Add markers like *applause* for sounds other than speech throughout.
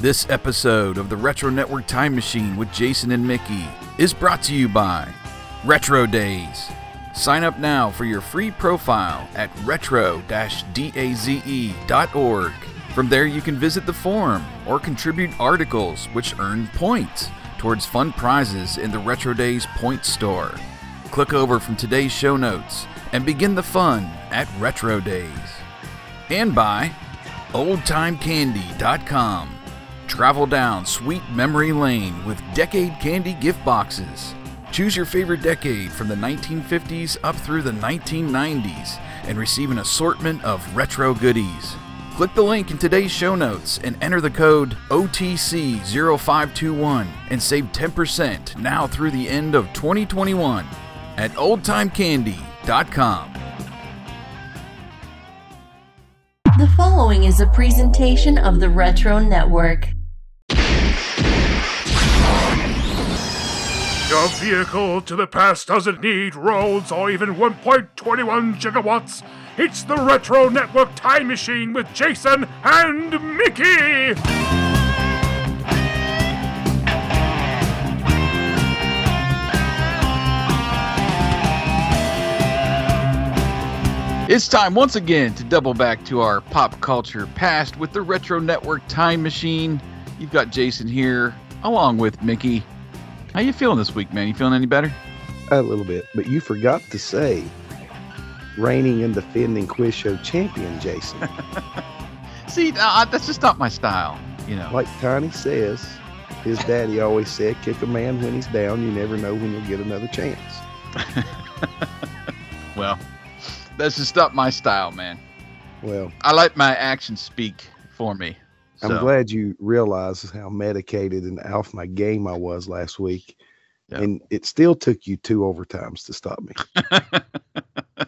This episode of the Retro Network Time Machine with Jason and Mickey is brought to you by Retro Daze. Sign up now for your free profile at retro-daze.org. From there, you can visit the forum or contribute articles which earn points towards fun prizes in the Retro Daze Point Store. Click over from today's show notes and begin the fun at Retro Daze. And by OldTimeCandy.com. Travel down sweet memory lane with decade candy gift boxes. Choose your favorite decade from the 1950s up through the 1990s and receive an assortment of retro goodies. Click the link in today's show notes and enter the code OTC0521 and save 10% now through the end of 2021 at oldtimecandy.com. The following is a presentation of the Retro Network. Your vehicle to the past doesn't need roads or even 1.21 gigawatts. It's the Retro Network Time Machine with Jason and Mickey. It's time once again to double back to our pop culture past with the Retro Network Time Machine. You've got Jason here along with Mickey. How you feeling this week, man? You feeling any better? A little bit, but you forgot to say reigning and defending quiz show champion, Jason. *laughs* See, uh, that's just not my style, you know. like Tiny says, his daddy always said, kick a man when he's down. You never know when you'll get another chance. *laughs* well, that's just not my style, man. Well, I let my actions speak for me. I'm glad you realize how medicated and off my game I was last week. Yeah. And it still took you two overtimes to stop me. *laughs*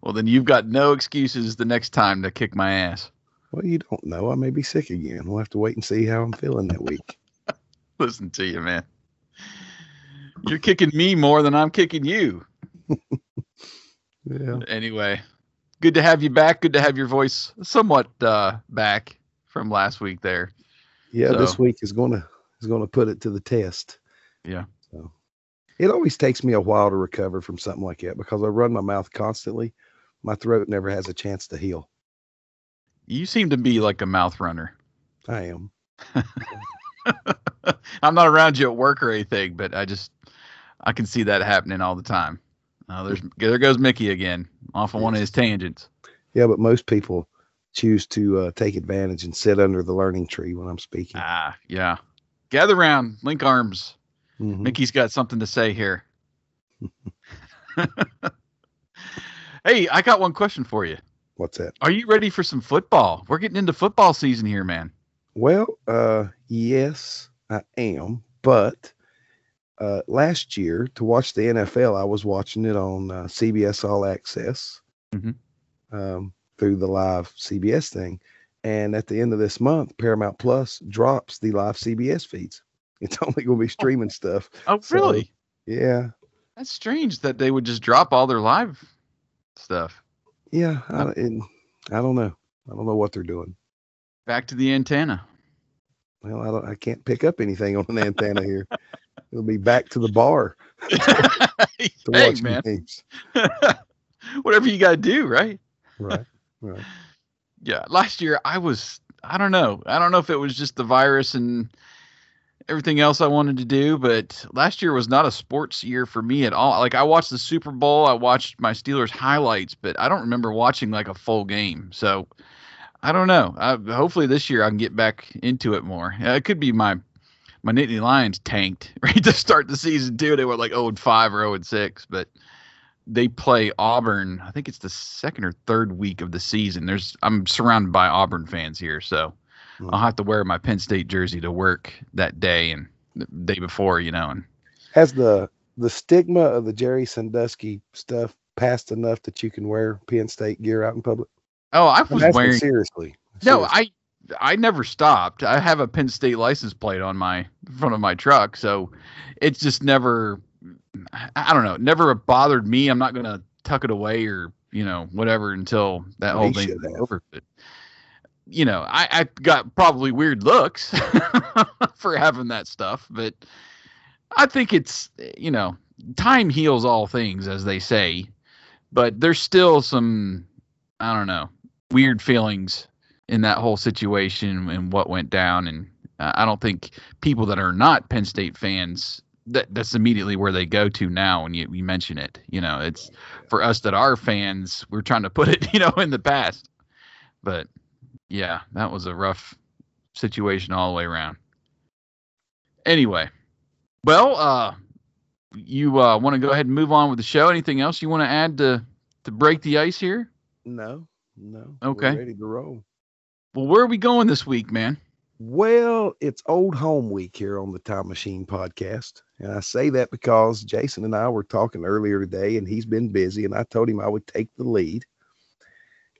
well, then you've got no excuses the next time to kick my ass. Well, you don't know. I may be sick again. We'll have to wait and see how I'm feeling that week. *laughs* Listen to you, man. You're kicking me more than I'm kicking you. *laughs* Yeah. Anyway, good to have you back. Good to have your voice somewhat uh, back from last week there. Yeah, this week is gonna is gonna put it to the test. Yeah. So it always takes me a while to recover from something like that because I run my mouth constantly. My throat never has a chance to heal. You seem to be like a mouth runner. I am. *laughs* I'm not around you at work or anything, but I just I can see that happening all the time. Uh, there's there goes Mickey again off on one of his tangents. Yeah, but most people choose to uh, take advantage and sit under the learning tree when I'm speaking. Ah, yeah. Gather round, link arms. Mhm. Mickey's got something to say here. *laughs* hey, I got one question for you. What's that? Are you ready for some football? We're getting into football season here, man. Well, uh, yes, I am. But uh, last year, to watch the NFL, I was watching it on uh, CBS All Access Mhm. um, through the live CBS thing. And at the end of this month, Paramount Plus drops the live CBS feeds. *laughs* It's only going to be oh, streaming stuff. Oh, So- really? Yeah, That's strange that they would just drop all their live stuff. yeah. I, uh, it, I don't know. I don't know what they're doing. Back to the antenna. Well, I don't. I can't pick up anything on an antenna here. It'll be back to the bar *laughs* to *laughs* hey, man. Whatever you got to do, right? Right. Right. Yeah. Last year, I was, I don't know. I don't know if it was just the virus and everything else I wanted to do, but last year was not a sports year for me at all. Like, I watched the Super Bowl, I watched my Steelers highlights, but I don't remember watching like a full game. So, I don't know. I, hopefully this year I can get back into it more. Uh, It could be my my Nittany Lions tanked *laughs* right to start the season too. They were like 0 and 5 or 0 and 6, but they play Auburn. I think it's the second or third week of the season. There's I'm surrounded by Auburn fans here, so Hmm. I'll have to wear my Penn State jersey to work that day and the day before, you know. And Has the the stigma of the Jerry Sandusky stuff passed enough that you can wear Penn State gear out in public? oh, I was wearing seriously. No, Seriously. I I never stopped. I have a Penn State license plate on my front of my truck, so it's just never. I don't know. It never bothered me. I'm not gonna tuck it away or you know whatever until that whole thing is over. But you know, I, I got probably weird looks *laughs* for having that stuff, but I think it's you know, time heals all things, as they say. But there's still some, I don't know, weird feelings in that whole situation and what went down. And uh, I don't think people that are not Penn State fans that that's immediately where they go to now when you, you mention it. You know, it's for us that are fans, we're trying to put it, *laughs* you know, in the past. But yeah, that was a rough situation all the way around. Anyway, well, uh, you uh, want to go ahead and move on with the show? Anything else you want to add to to break the ice here? No, no. Okay. Ready to roll. Well, where are we going this week, man? Well, it's old home week here on the Time Machine podcast. And I say that because Jason and I were talking earlier today and he's been busy and I told him I would take the lead.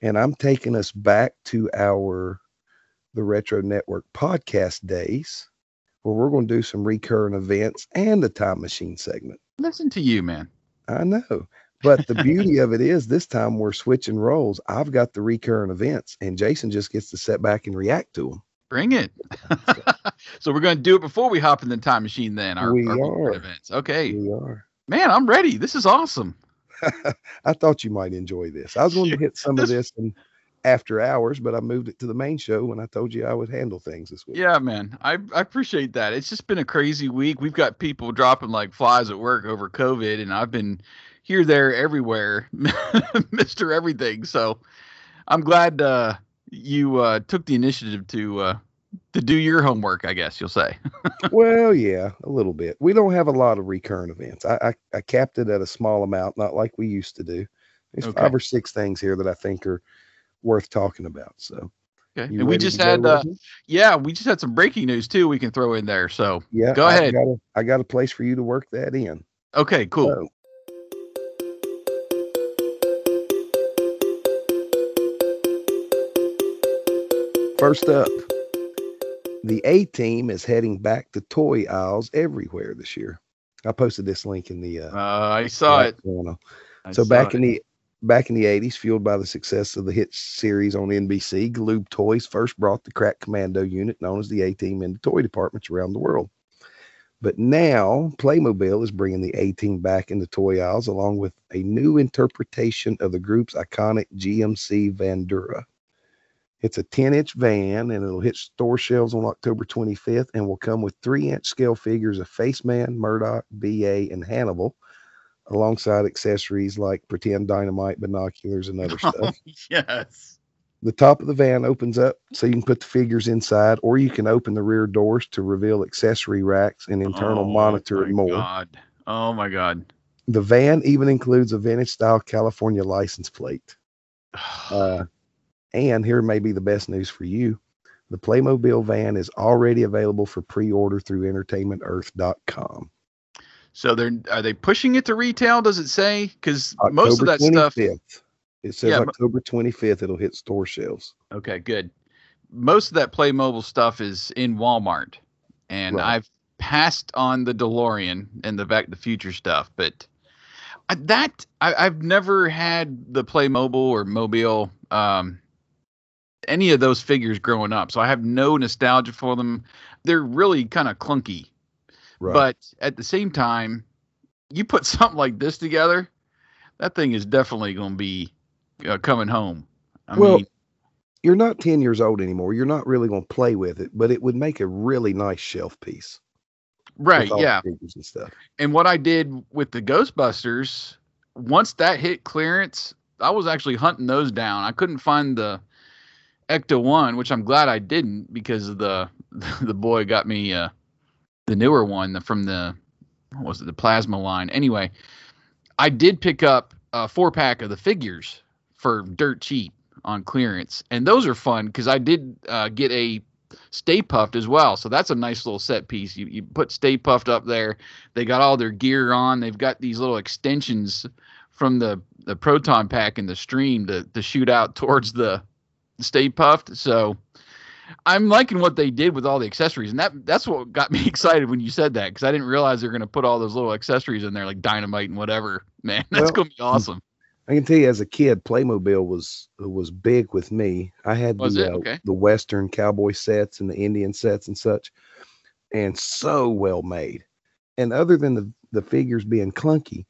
And I'm taking us back to our the Retro Network podcast days where we're going to do some recurring events and the Time Machine segment. Listen to you, man. I know. But the beauty of it is this time we're switching roles. I've got the recurring events and Jason just gets to sit back and react to them. Bring it. so *laughs* we're going to do it before we hop in the time machine. Then our, We our are. events. Okay, We are. man, I'm ready. This is awesome. *laughs* I thought you might enjoy this. I was going to hit some of *laughs* this in after hours, but I moved it to the main show when I told you I would handle things this week. Yeah, man. I, I appreciate that. It's just been a crazy week. We've got people dropping like flies at work over COVID, and I've been here, there, everywhere, Mister Everything. So I'm glad uh, you uh, took the initiative to uh, to do your homework. I guess you'll say. *laughs* well, yeah, a little bit. We don't have a lot of recurrent events. I, I, I capped it at a small amount, not like we used to do. There's Okay. five or six things here that I think are worth talking about. So, Okay. And we just had, uh, yeah, we just had some breaking news too. We can throw in there. So yeah, go I've ahead. Got a, I got a place for you to work that in. okay, cool. So, First up, the A team is heading back to toy aisles everywhere this year. I posted this link in the uh, Uh, I saw it. channel. I So saw back it. in the back in the 80s, fueled by the success of the hit series on NBC, Galoob Toys first brought the crack commando unit known as the A Team into toy departments around the world. But now Playmobil is bringing the A Team back into toy aisles along with a new interpretation of the group's iconic GMC Vandura. It's a 10 inch van and it'll hit store shelves on October 25th and will come with three inch scale figures of Faceman, Murdock, BA, and Hannibal alongside accessories like pretend dynamite, binoculars, and other *laughs* stuff. yes. the top of the van opens up so you can put the figures inside, or you can open the rear doors to reveal accessory racks and internal Oh, monitor and more. God. Oh my God. The van even includes a vintage style California license plate. *sighs* Uh, and here may be the best news for you. The Playmobil van is already available for pre-order through entertainmentearth.com. so they're are they pushing it to retail? Does it say? Because most of that stuff. It says Yeah, October 25th it'll hit store shelves. Okay, good. Most of that Playmobil stuff is in Walmart, and Right. I've passed on the DeLorean and the Back to the Future stuff, but that I, I've never had the Playmobil or Mobile, um, any of those figures growing up, so I have no nostalgia for them. They're really kind of clunky, Right. but at the same time, you put *laughs* something like this together, that thing is definitely going to be uh, coming home. I Well, mean, you're not 10 years old anymore. You're not really going to play with it, but it would make a really nice shelf piece. right? Yeah. and stuff. And what I did with the Ghostbusters, once that hit clearance, I was actually hunting those down. I couldn't find the Ecto one, which I'm glad I didn't because the *laughs* the boy got me uh, the newer one the- from the what was it the plasma line. Anyway, I did pick up a four pack of the figures for dirt cheap on clearance, and those are fun because I did uh, get a Stay Puft as well. So that's a nice little set piece. You you put Stay Puft up there. They got all their gear on. They've got these little extensions from the the proton pack in the stream to to shoot out towards the Stay Puft. So I'm liking what they did with all the accessories, and that that's what got me *laughs* excited when you said that because I didn't realize they're going to put all those little accessories in there like dynamite and whatever. *laughs* Man, that's Well, going to be awesome. I can tell you, as a kid, Playmobil was was big with me. I had Was the it? uh, the Western cowboy sets and the Indian sets and such, and so well made. And other than the the figures being clunky,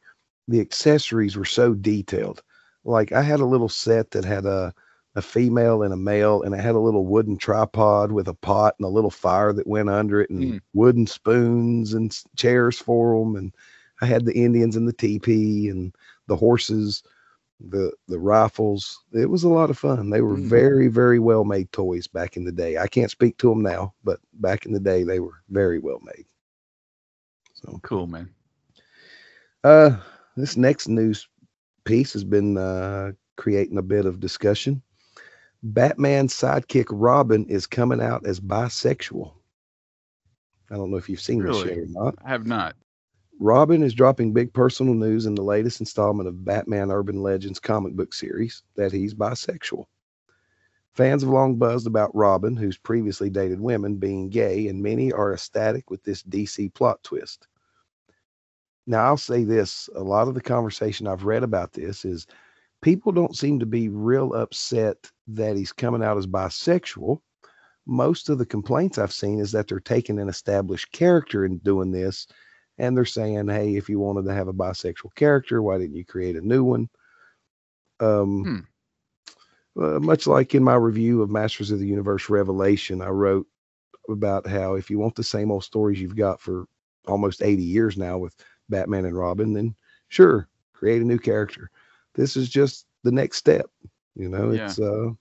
the accessories were so detailed. Like I had a little set that had a a female and a male, and it had a little wooden tripod with a pot and a little fire that went under it, and Hmm. wooden spoons and chairs for them. And I had the Indians and the teepee and the horses, the the rifles. It was a lot of fun. They were Hmm. very very well made toys back in the day. I can't speak to them now, but back in the day they were very well made. So Cool, man. uh, this next news piece has been uh, creating a bit of discussion. Batman sidekick Robin is coming out as bisexual. I don't know if you've seen this Really? yet or not. I have not. Robin is dropping big personal news in the latest installment of Batman Urban Legends comic book series that he's bisexual. Fans have long buzzed about Robin, who's previously dated women, being gay, and many are ecstatic with this DC plot twist. Now, I'll say this a lot of the conversation I've read about this is people don't seem to be real upset that he's coming out as bisexual. Most of the complaints I've seen is that they're taking an established character and doing this and they're saying, "Hey, if you wanted to have a bisexual character, why didn't you create a new one?" Um, uh, much like in my review of Masters of the Universe Revelation, I wrote about how if you want the same old stories you've got for almost 80 years now with Batman and Robin, then sure, create a new character. This is just the next step. You know, Yeah. it's uh,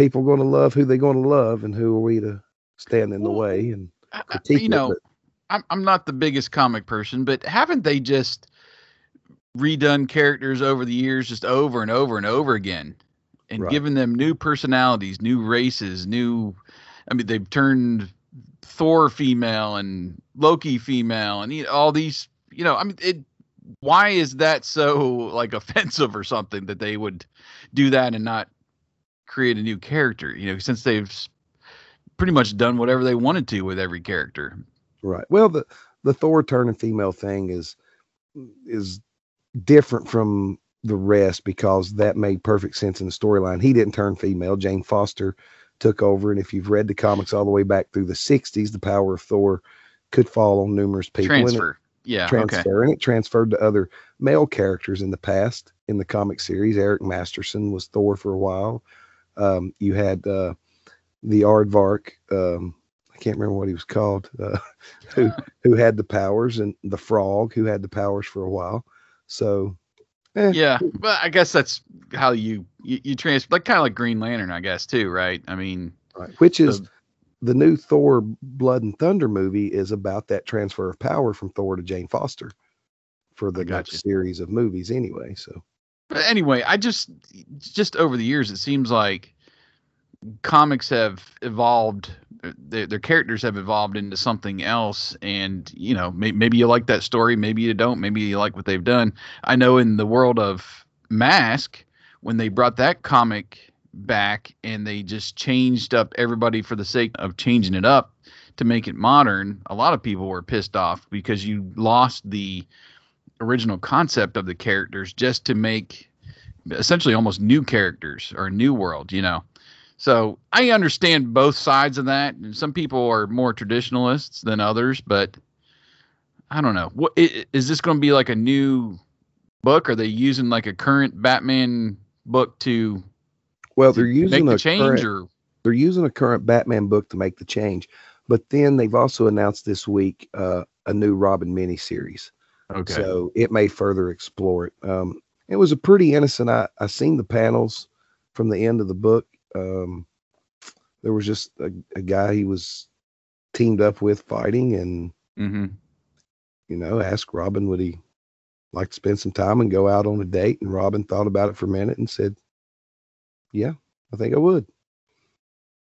people going to love who they're going to love, and who are we to stand in the way and I- I- you know, I'm I'm not the biggest comic person, but haven't they just redone characters over the years just over and over and over again and Right. given them new personalities, new races, new I mean they've turned Thor female and Loki female and you know, all these, you know, I mean it why is that so like *laughs* offensive or something that they would do that and not create a new character, you know, since they've pretty much done whatever they wanted to with every character. Right. Well, the the Thor turning female thing is is different from the rest because that made perfect sense in the storyline. He didn't turn female. Jane Foster took over, and if you've read the comics all the way back through the '60s, the power of Thor could fall on numerous people. transfer. Yeah. transfer, and it transferred to other male characters in the past in the comic series. Eric Masterson was Thor for a while. Um, you had uh, the Aardvark. Um, I can't remember what he was called. Uh, *laughs* who *laughs* who had the powers, and the Frog, who had the powers for a while. So, eh, Yeah. but I guess that's how you you, you transfer, like kind of like Green Lantern, I guess too, right? I mean, right, which is the- the new Thor Blood and Thunder movie is about that transfer of power from Thor to Jane Foster for the I got next series of movies, anyway. So. But anyway, I just just over the years, it seems like comics have evolved. Their, their characters have evolved into something else, and you know, may, maybe you like that story, maybe you don't, maybe you like what they've done. I know in the world of Mask, when they brought that comic back and they just changed up everybody for the sake of changing it up to make it modern, a lot of people were pissed off because you lost the original concept of the characters just to make essentially almost new characters or a new world, you know. So I understand both sides of that. And some people are more traditionalists than others, but I don't know. What is this going to be like a new book? Are they using like a current Batman book to Well, they're using make a the change, current, or they're using a current Batman book to make the change, but then they've also announced this week uh, a new Robin miniseries. Okay? So it may further explore it. Um, it was a pretty innocent. I I seen the panels from the end of the book. Um, there was just a, a guy he was teamed up with fighting, and hmm you know, asked Robin would he like to spend some time and go out on a date, and Robin thought about it for a minute and said, "Yeah, I think I would."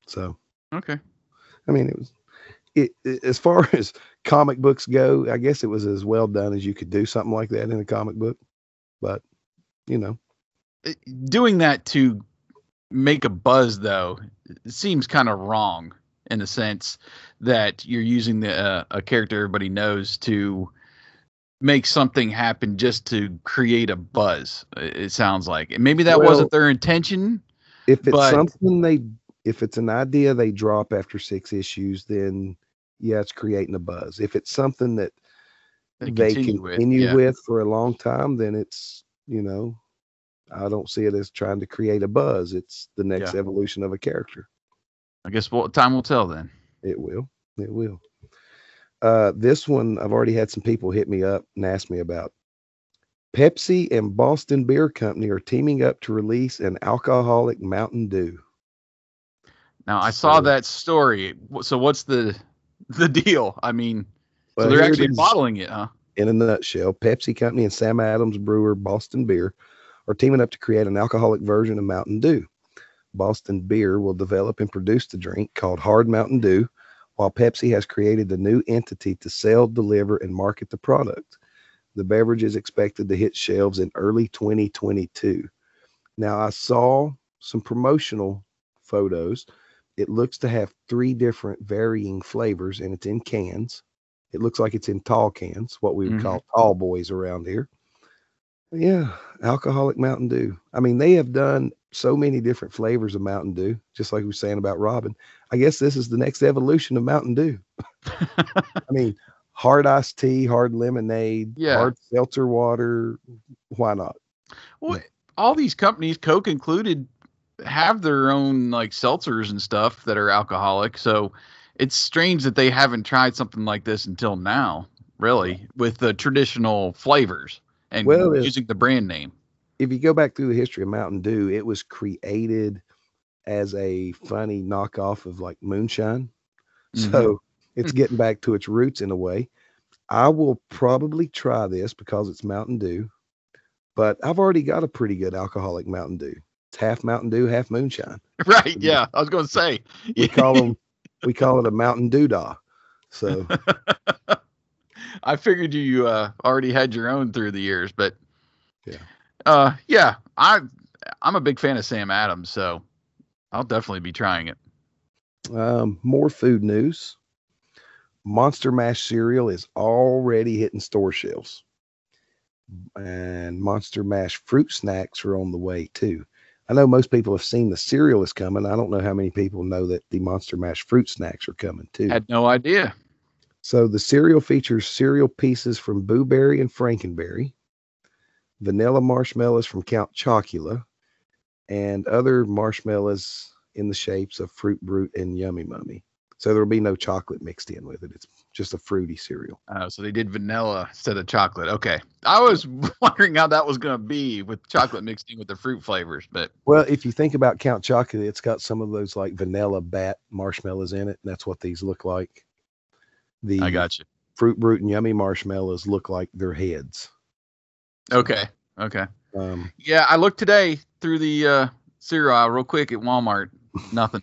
So okay. I mean, it was it, it as far *laughs* as comic books go. I guess it was as well done as you could do something like that in a comic book. But you know, Uh, Doing that to make a buzz, though, seems kind of wrong in the sense that you're using the uh, a character everybody knows to make something happen just to create a buzz. It it sounds like, and maybe that Well- wasn't their intention. If it's But- something they, if it's an idea they drop after six issues, then yeah, it's creating a buzz. If it's something that They they continue continue, with, with, for a long time, then it's you know, I don't see it as trying to create a buzz. It's the next Yeah. evolution of a character. I guess well, time will tell then. It will. It will. Uh, this one I've already had some people hit me up and ask me about. Pepsi and Boston Beer Company are teaming up to release an alcoholic Mountain Dew. Now I saw So- that story. So what's the *laughs* the deal? I mean, Well, so they're it actually bottling it, huh? in a nutshell, Pepsi Company and Sam Adams Brewer Boston Beer are teaming up to create an alcoholic version of Mountain Dew. Boston Beer will develop and produce the drink called Hard Mountain Dew, while Pepsi has created a new entity to sell, deliver, and market the product. The beverage is expected to hit shelves in early 2022. Now, I saw some promotional photos. It looks to have three different varying flavors, and it's in cans. It looks like it's in tall cans, what we would Mhm. call tall boys around here. Yeah, alcoholic Mountain Dew. I mean, they have done so many different flavors of Mountain Dew, just like we were saying about Robin. I guess this is the next evolution of Mountain Dew. *laughs* I mean, hard iced tea, hard lemonade, Yeah. hard seltzer water. Why not? Well, all these companies, Coke included, have their own like seltzers and stuff that are alcoholic. So it's strange that they haven't tried something like this until now, really, with the traditional flavors and Well, if- using the brand name. If you go back through the history of Mountain Dew, it was created as a funny knockoff of like moonshine. Mhm. So *laughs* it's getting back to its roots in a way. I will probably try this because it's Mountain Dew, but I've already got a pretty good alcoholic Mountain Dew. It's half Mountain Dew, half moonshine. *laughs* Right. Yeah. I was going to say. We call them, we call it a Mountain Dew Doodah. So *laughs* I figured you uh, already had your own through the years, but Yeah. uh, yeah, I I'm a big fan of Sam Adams, so I'll definitely be trying it. Um, more food news. Monster Mash cereal is already hitting store shelves. And Monster Mash fruit snacks are on the way too. I know most people have seen the cereal is coming. I don't know how many people know that the Monster Mash fruit snacks are coming too. Had no idea. So the cereal features cereal pieces from Boo Berry and Frankenberry, vanilla marshmallows from Count Chocula, and other marshmallows in the shapes of Fruit Brute and Yummy Mummy. So there will be no chocolate mixed in with it. It's just a fruity cereal. Oh, so they did vanilla instead of chocolate. Okay, I was *laughs* wondering how that was going to be with chocolate mixed in with the fruit flavors, but Well, if you think about Count Chocula, it's got some of those like vanilla bat marshmallows in it, and that's what these look like. The I got you. Fruit Brute and Yummy marshmallows look like their heads. Okay, okay. Um, Yeah, I looked today through the uh, cereal aisle real quick at Walmart. Nothing.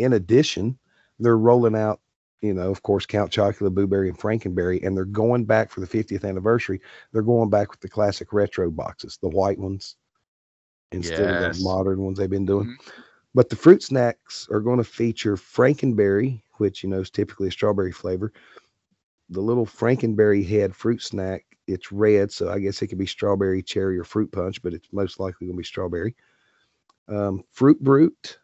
In addition, they're rolling out, you know, of course, Count Chocula, Boo Berry, and Frankenberry, and they're going back for the 50th anniversary. They're going back with the classic retro boxes, the white ones, instead of the modern ones they've been doing. Mhm. But the fruit snacks are going to feature Frankenberry, which, you know, is typically a strawberry flavor. The little Frankenberry head fruit snack, it's red, so I guess it could be strawberry, cherry, or fruit punch, but it's most likely going to be strawberry. Um, fruit Brute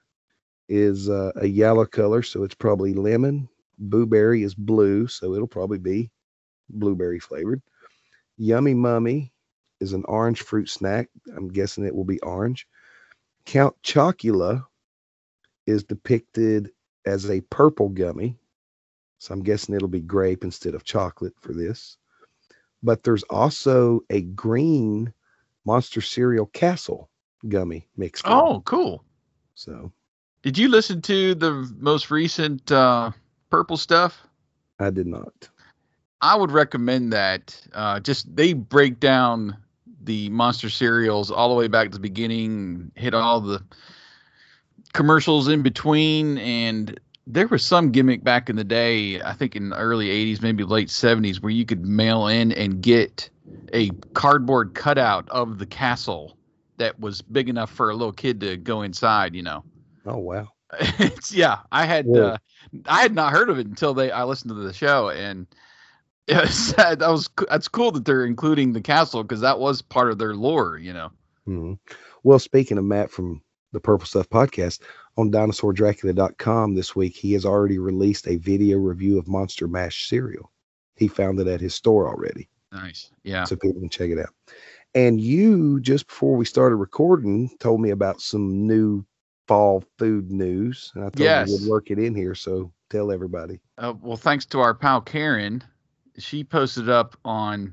is uh, a yellow color, so it's probably lemon. Boo Berry is blue, so it'll probably be blueberry flavored. Yummy Mummy is an orange fruit snack. I'm guessing it will be orange. Count Chocula is depicted as a purple gummy, so I'm guessing it'll be grape instead of chocolate for this. But there's also a green Monster Cereal Castle gummy mixed. in. Oh, cool. so Did you listen to the most recent uh, purple stuff? I did not. I would recommend that. Uh, just they break down the monster cereals all the way back to the beginning, hit all the commercials in between, and there was some gimmick back in the day. I think in the early '80s, maybe late '70s, where you could mail in and get a cardboard cutout of the castle that was big enough for a little kid to go inside. You know. Oh wow. *laughs* it's yeah i had Whoa. uh, i had not heard of it until they i listened to the show and *laughs* Yes, that was that's cool that they're including the castle because that was part of their lore. You know. Mhm. Well, speaking of Matt from the Purple Stuff podcast on dinosaurdracula.com this week, he has already released a video review of Monster Mash cereal. He found it at his store already, Nice. Yeah. so people can check it out. And you, just before we started recording, told me about some new fall food news, and I thought Yes. we'd work it in here. So tell everybody. Uh, well, thanks to our pal Karen, she posted up on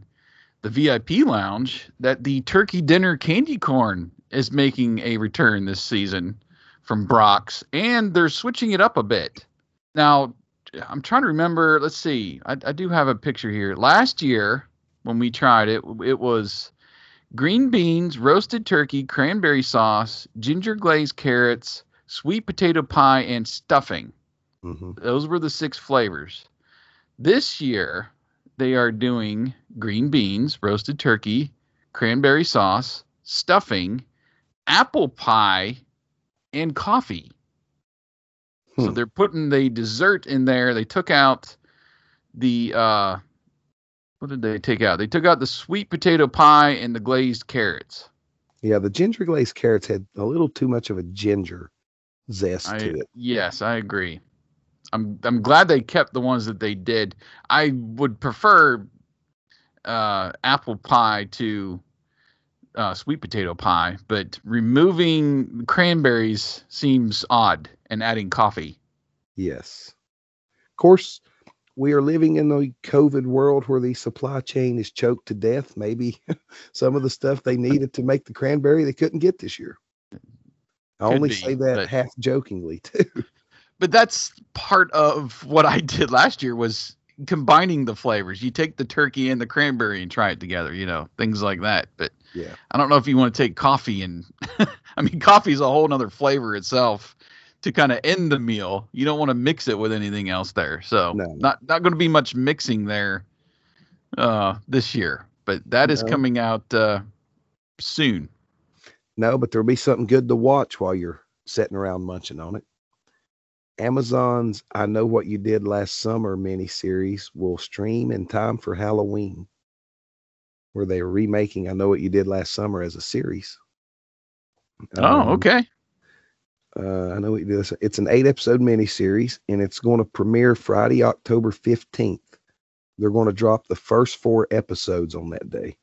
the VIP lounge that the turkey dinner candy corn is making a return this season from Brach's, and they're switching it up a bit. Now, I'm trying to remember. Let's see. I, I do have a picture here. Last year, when we tried it, it was green beans, roasted turkey, cranberry sauce, ginger glazed carrots, sweet potato pie, and stuffing. hmm Those were the six flavors. This year, they are doing green beans, roasted turkey, cranberry sauce, stuffing, apple pie, and coffee. So Hmm. they're putting the dessert in there. They took out the uh what did they take out? They took out the sweet potato pie and the glazed carrots. Yeah, the ginger glazed carrots had a little too much of a ginger zest I, to it. yes, I agree. I'm I'm glad they kept the ones that they did. I would prefer uh, apple pie to uh, sweet potato pie, but removing cranberries seems odd and adding coffee. Yes. Of course, we are living in the COVID world where the supply chain is choked to death. Maybe *laughs* some of the stuff they needed to make the cranberry they couldn't get this year. I Could only be, say that but- half jokingly *laughs* too. But that's part of what I *laughs* did last year was combining the flavors. You take the turkey and the cranberry and try it together, you know, things like that. But Yeah. I don't know if you want to take coffee and I mean coffee is a whole nother flavor itself to kind of end the meal. You don't want to mix it with anything else there. So No. not not going to be much mixing there uh this year. But that is No. coming out uh soon. No, but there'll be something good to watch while you're sitting around munching on it. Amazon's I Know What You Did Last Summer miniseries will stream in time for Halloween, where they are remaking I Know What You Did Last Summer as a series. Um, oh, okay. Uh, I know you did. this- It's an eight episode miniseries, and it's going to premiere Friday, October 15th. They're going to drop the first four episodes on that day.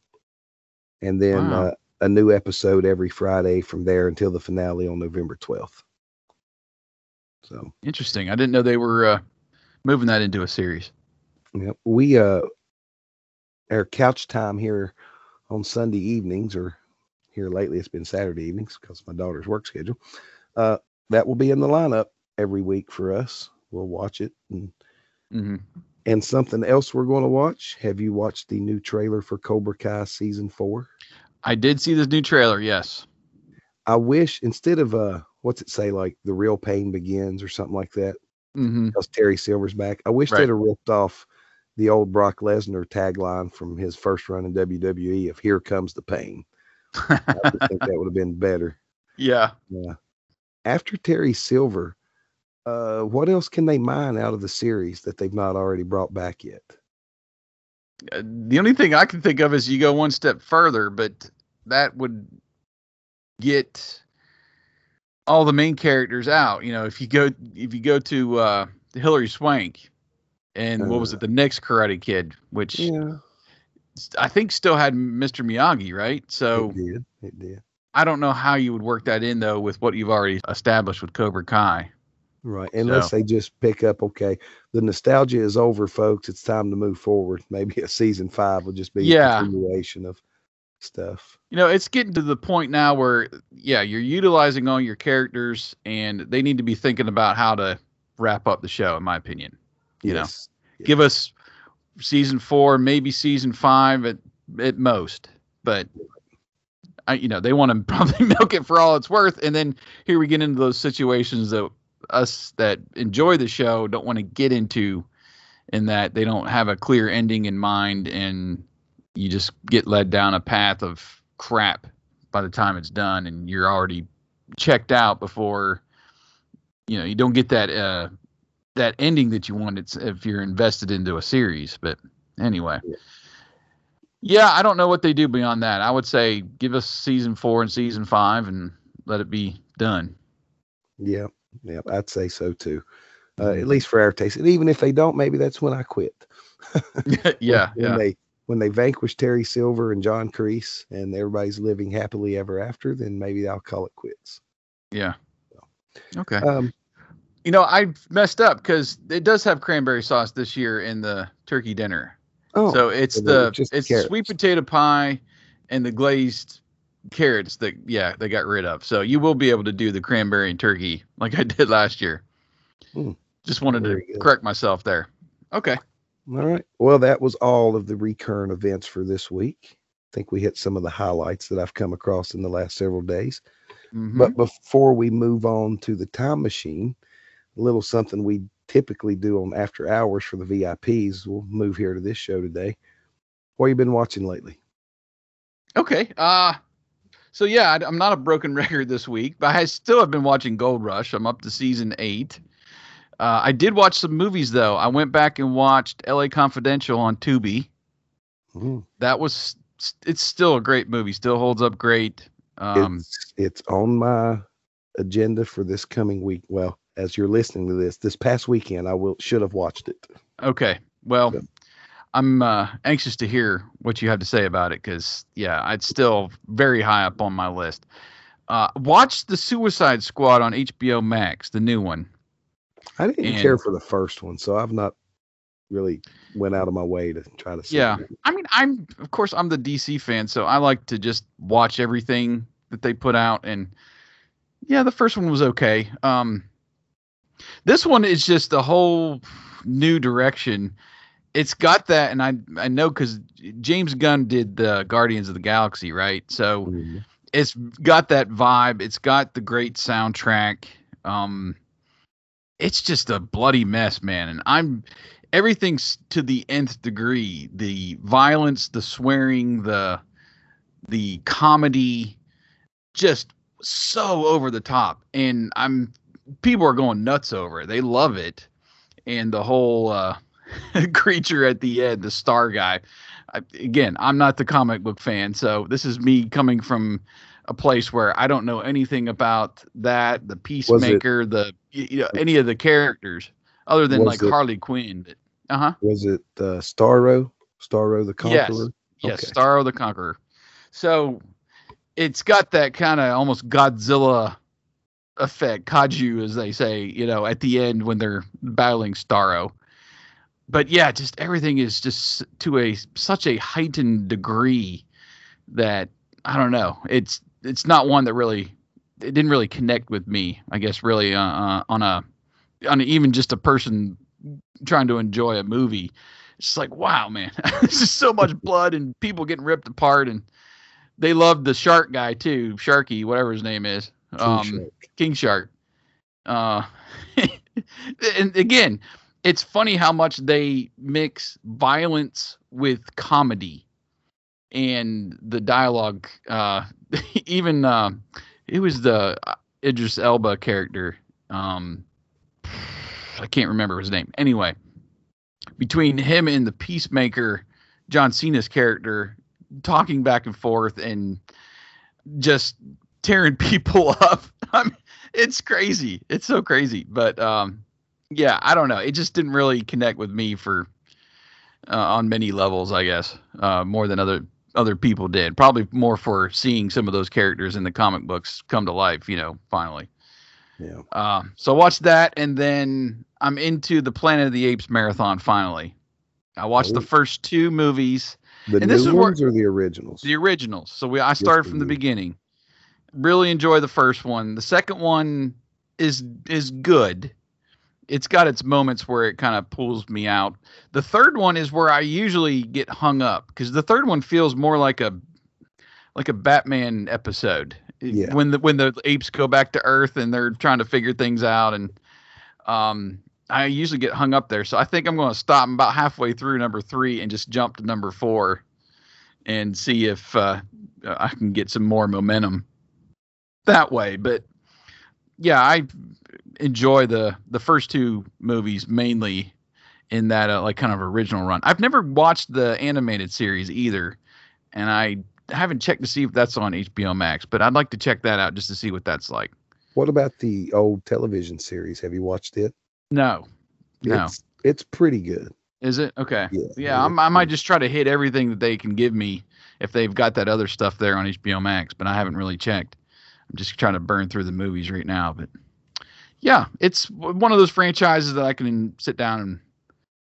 And then Wow. uh, a new episode every Friday from there until the finale on November 12th. So, Interesting. I didn't know they were uh moving that into a series. yeah, we, uh, our couch time here on Sunday evenings, or here lately it's been Saturday evenings because my daughter's work schedule. Uh, that will be in the lineup every week for us. We'll watch it and hmm And something else we're going to watch. Have you watched the new trailer for Cobra Kai season four? I did see this new trailer. Yes. I wish instead of uh, what's it say like the real pain begins or something like that, hmm because Terry Silver's back. I wish Right. they'd have ripped off the old Brock Lesnar tagline from his first run in WWE of "Here comes the pain." *laughs* I think that would have been better. yeah. Yeah. After Terry Silver, uh, what else can they mine out of the series that they've not already brought back yet? Uh, the only thing I can think of is you go one step further, but that would get all the main characters out. You know, if you go if you go to uh Hilary Swank and what was Uh. it, the next Karate Kid, which Yeah, I think still had Mr. Miyagi, right? So it did. It did. I don't know how you would work that in though with what you've already established with Cobra Kai. Right. Unless So- they just pick up, okay, the nostalgia is over, folks. It's time to move forward. *laughs* Maybe a season five will just be Yeah. a continuation of stuff. You know, it's getting to the point now where, yeah, you're utilizing all your characters, and they need to be thinking about how to wrap up the show. In my opinion, You know, Yes. give us season four, maybe season five at at most, but You know, they want to *laughs* probably milk it for all it's worth, and then here we get into those situations that us that enjoy the show don't want to get into, in that they don't have a clear ending in mind, and you just get led down a path of crap by the time it's done, and you're already checked out before, you know, you don't get that uh that ending that you want. It's if you're invested into a series, but anyway. Yeah. Yeah, I don't know what they do beyond that. I would say give us season four and season five and let it be done. Yeah, yeah, I'd say so too. Uh, at least for our taste. And even if they don't, maybe that's when I quit. *laughs* *laughs* yeah, when yeah. they when they vanquish Terry Silver and John Kreese and everybody's living happily ever after, then maybe I'll call it quits. Yeah. Okay. Um, You know, I messed up because it does have cranberry sauce this year in the turkey dinner. Oh, so it's so the it's carrots. sweet potato pie and the glazed carrots that yeah they got rid of. So you will be able to do the cranberry and turkey like I *laughs* did last year. Hmm. Just wanted to good. correct myself there. Okay. all right. Well, that was all of the recurrent events for this week. I think we hit some of the highlights that I've come across in the last several days. Mhm. But before we move on to the time machine, a little something we typically do on after hours for the VIPs. We'll move here to this show today. What you been watching lately? Okay. Uh so yeah, I, am not a broken *laughs* record this week, but I still have been watching Gold Rush. I'm up to season eight. Uh, I did watch some movies though. I went back and watched L.A. Confidential on Tubi. Mm, That was it's still a great movie. Still holds up great. Um, it's it's on my agenda for this coming week. Well, as you're listening to this, this past weekend, I will should have watched it. okay. Well, Good. I'm uh, anxious to hear what you have to say about it because yeah, it's still very high up on my list. Uh, watch the Suicide Squad on HBO Max, the new one. I didn't care for the first one, so I've not really went out of my way to try to see. Yeah. it. I mean, I'm of course I'm the DC fan, so I like to just watch everything that they put out and yeah, the first one was okay. Um this one is just a whole new direction. It's got that and I I know cuz James Gunn did the Guardians of the Galaxy, right? So Mhm. it's got that vibe. It's got the great soundtrack. Um, it's just a bloody mess, man. And I'm everything's to the nth degree. The violence, the swearing, the the comedy, just so over the top. And I'm people are going nuts over it. They love it. And the whole uh, *laughs* creature at the end, the star guy. I, again, I'm not the comic book fan, so this is me coming from a place where I don't know anything about that, the Peacemaker, the you know, any of the characters other than like it- Harley Quinn. Uh huh. Was it uh, Starro? Starro the Yes. Conqueror? Yes, Okay. Starro the Conqueror. So it's got that kind of almost Godzilla effect, Kaiju, as they say, you know, at the end when they're battling Starro. But yeah, just everything is just to a such a heightened degree that I don't know. It's it's not one that really it didn't really connect with me. I guess really uh, uh, on a on a, even just a person trying to enjoy a movie. It's like wow, man, *laughs* there's just so much blood and people getting ripped apart, and they love the shark guy too, Sharky, whatever his name is, King um, Shark. King Shark. Uh, *laughs* and again, it's funny how much they mix violence with comedy, and the dialogue. Uh, *laughs* even uh, it was the Idris Elba character. Um, I can't remember his name. Anyway, between him and the Peacemaker, John Cena's character, talking back and forth and just tearing *laughs* people up. *laughs* I mean, it's crazy. It's so crazy. But um, yeah, I don't know. It just didn't really connect with me for uh, on many levels. I guess uh, more than other other people did. Probably more for seeing some of those characters in the comic books come to life. You know, finally. Yeah. Uh, so watch that, and then I'm into the Planet of the Apes marathon. Finally, I watched the Oh. first two movies, The And new this is where- ones or the originals? the originals. So we I started from the beginning. Really enjoy the first one. The second one is is good. It's got its moments where it kind of pulls me out. The third one is where I usually get hung up because the third one feels more like a like a Batman episode. Yeah. When the when the apes go back to Earth and they're trying to figure things out and um I usually get hung up there. So I think I'm going to stop about halfway through number 3 and just jump to number 4 and see if uh, I can get some more momentum that way. But yeah, I enjoy the the first two movies mainly, in that uh, like kind of original run. I've never watched the animated series either, and I haven't checked to see if that's on HBO Max, but I'd like to check that out just to see what that's like. What about the old television series? Have you watched it? No, no, It's it's pretty good. is it okay? Yeah. Yeah, I'm, I might just try to hit everything that they can give me if they've got that other stuff there on HBO Max, but I haven't really checked. I'm just trying to burn through the movies right now, but yeah, it's one of those franchises that I can sit down and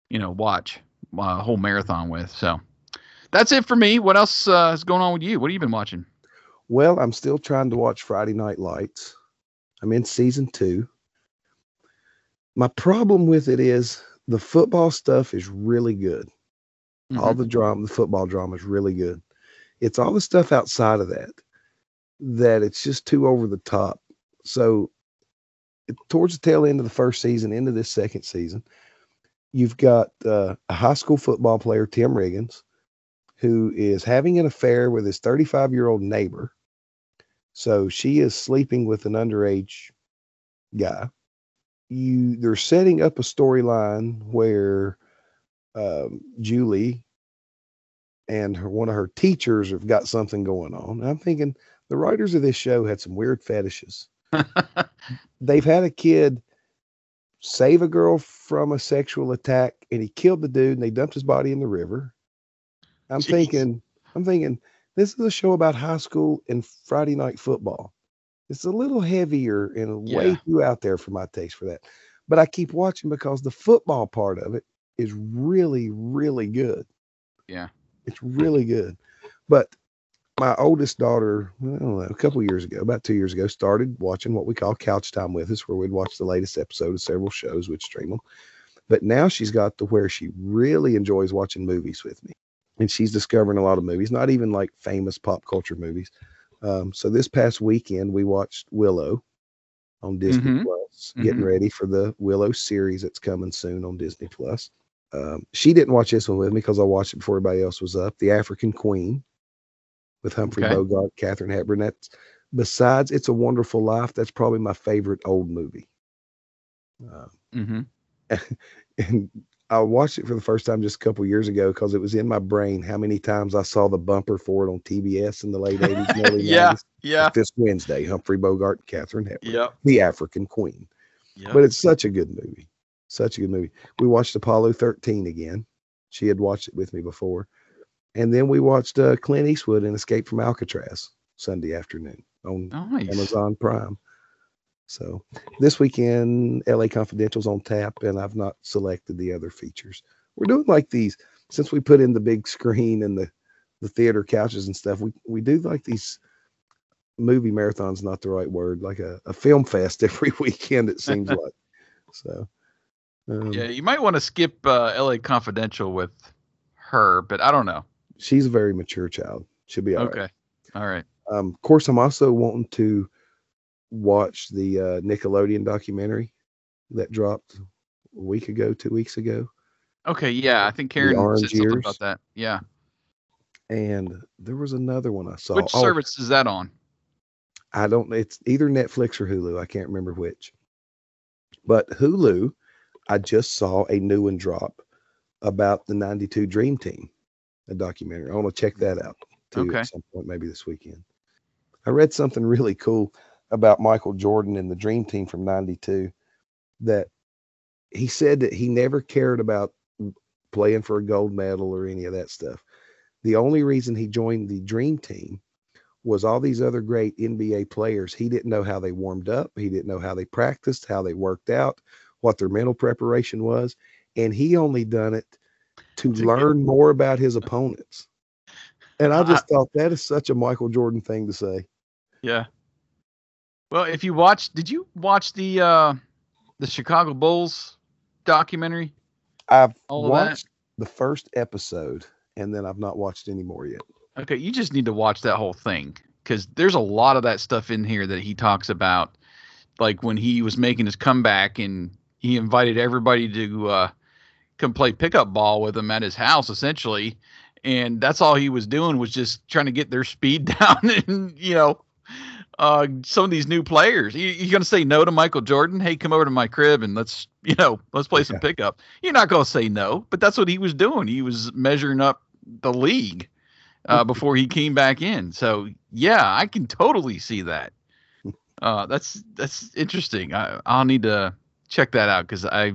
you know watch a whole marathon with. So that's it for me. What else uh, is going on with you? What have you been watching? Well, I'm still trying to watch Friday Night Lights. I'm in season two. My problem with it is the football stuff is really good. All Mhm. the drama, the football drama is really good. It's all the stuff outside of that that it's just too over the top. So, towards the tail end of the first season, into this second season, you've got uh, a high school football player, Tim Riggins, who is having an affair with his 35 year old neighbor. So she is sleeping with an underage guy. You they're setting up a storyline where um, Julie and her, one of her teachers have got something going on. And I'm thinking the writers of this show had some weird fetishes. *laughs* They've had a kid save a girl from a sexual attack and he killed the dude and they dumped his body in the river. I'm Jeez. thinking, I'm thinking, this is a show about high school and Friday night football. It's a little heavier and way too out there for my taste for that. But I keep watching because the football part of it is really, really good. Yeah. It's really good. But my oldest daughter, I don't know, a couple years ago, about two years ago, started watching what we call couch time with us, where we'd watch the latest episode of several shows, we'd stream them. But now she's got to where she really enjoys watching movies with me. And she's discovering a lot of movies, not even like famous pop culture movies. Um, so this past weekend, we watched Willow on Disney Mhm. Plus, getting Mhm. ready for the Willow series that's coming soon on Disney Plus. Um, she didn't watch this one with me because I watched it before everybody else was up. The African Queen with Humphrey Okay. Bogart, Katharine Hepburn. That's besides It's a Wonderful Life. That's probably my favorite old movie. Uh, hmm *laughs* and I watched it for the first time just a couple years ago because it was in my brain how many times I saw the bumper for it on TBS in the late *laughs* 80s early Yeah. 90s. Yeah. This Wednesday, Humphrey Bogart and Katharine Hepburn, Yep. the African Queen. Yep. But it's such a good movie. Such a good movie. We watched Apollo 13 again. She had watched it with me before. And then we watched uh, Clint Eastwood in Escape from Alcatraz Sunday afternoon on nice. Amazon Prime. So this weekend, LA Confidential's on tap, and I've not selected the other features. We're doing like these since we put in the big screen and the the theater couches and stuff. We we do like these movie marathons, not the right word, like a, a film fest *laughs* every weekend. It seems *laughs* like so. Um, Yeah, you might want to skip uh, L.A. Confidential with her, but I don't know. She's a very mature child. She'll be all right. okay. All right. Um, of course, I'm also wanting to watch the uh, Nickelodeon documentary that dropped a week ago, two weeks ago, Okay. Yeah, I think Karen said something Years. about that. Yeah. and there was another one I saw. Which Oh, service is that on? I don't. It's either Netflix or Hulu. I can't remember which. But Hulu, I just saw a new one drop about the '92 Dream Team, a documentary. I want to check that out too Okay. at some point, maybe this weekend. I read something really cool about Michael Jordan and the Dream Team from '92. That he said that he never cared about playing for a gold medal or any of that stuff. The only reason he joined the Dream Team was all these other great NBA players. He didn't know how they warmed up. He didn't know how they practiced, how they worked out, what their mental preparation was. And he only done it to learn more about his opponents. And I just thought that is such a Michael Jordan thing to say. Yeah. Well, if you watch, did you watch the uh the Chicago Bulls documentary? I've that? watched the first episode and then I've not watched any more yet. Okay, you just need to watch that whole thing because there's a lot of that stuff in here that he talks about, like when he was making his comeback and he invited everybody to uh, come play pickup ball with him at his house, essentially, and that's all he was doing was just trying to get their speed *laughs* down and you know uh, some of these new players. You, you gonna say no to Michael Jordan? Hey, come over to my crib and let's you know let's play some Yeah. pickup. You're not gonna say no, but that's what he was doing. He was measuring up the league uh, before he came back in. So yeah, I can totally see that. *laughs* Uh, that's that's interesting. I, I'll need to check that out because I,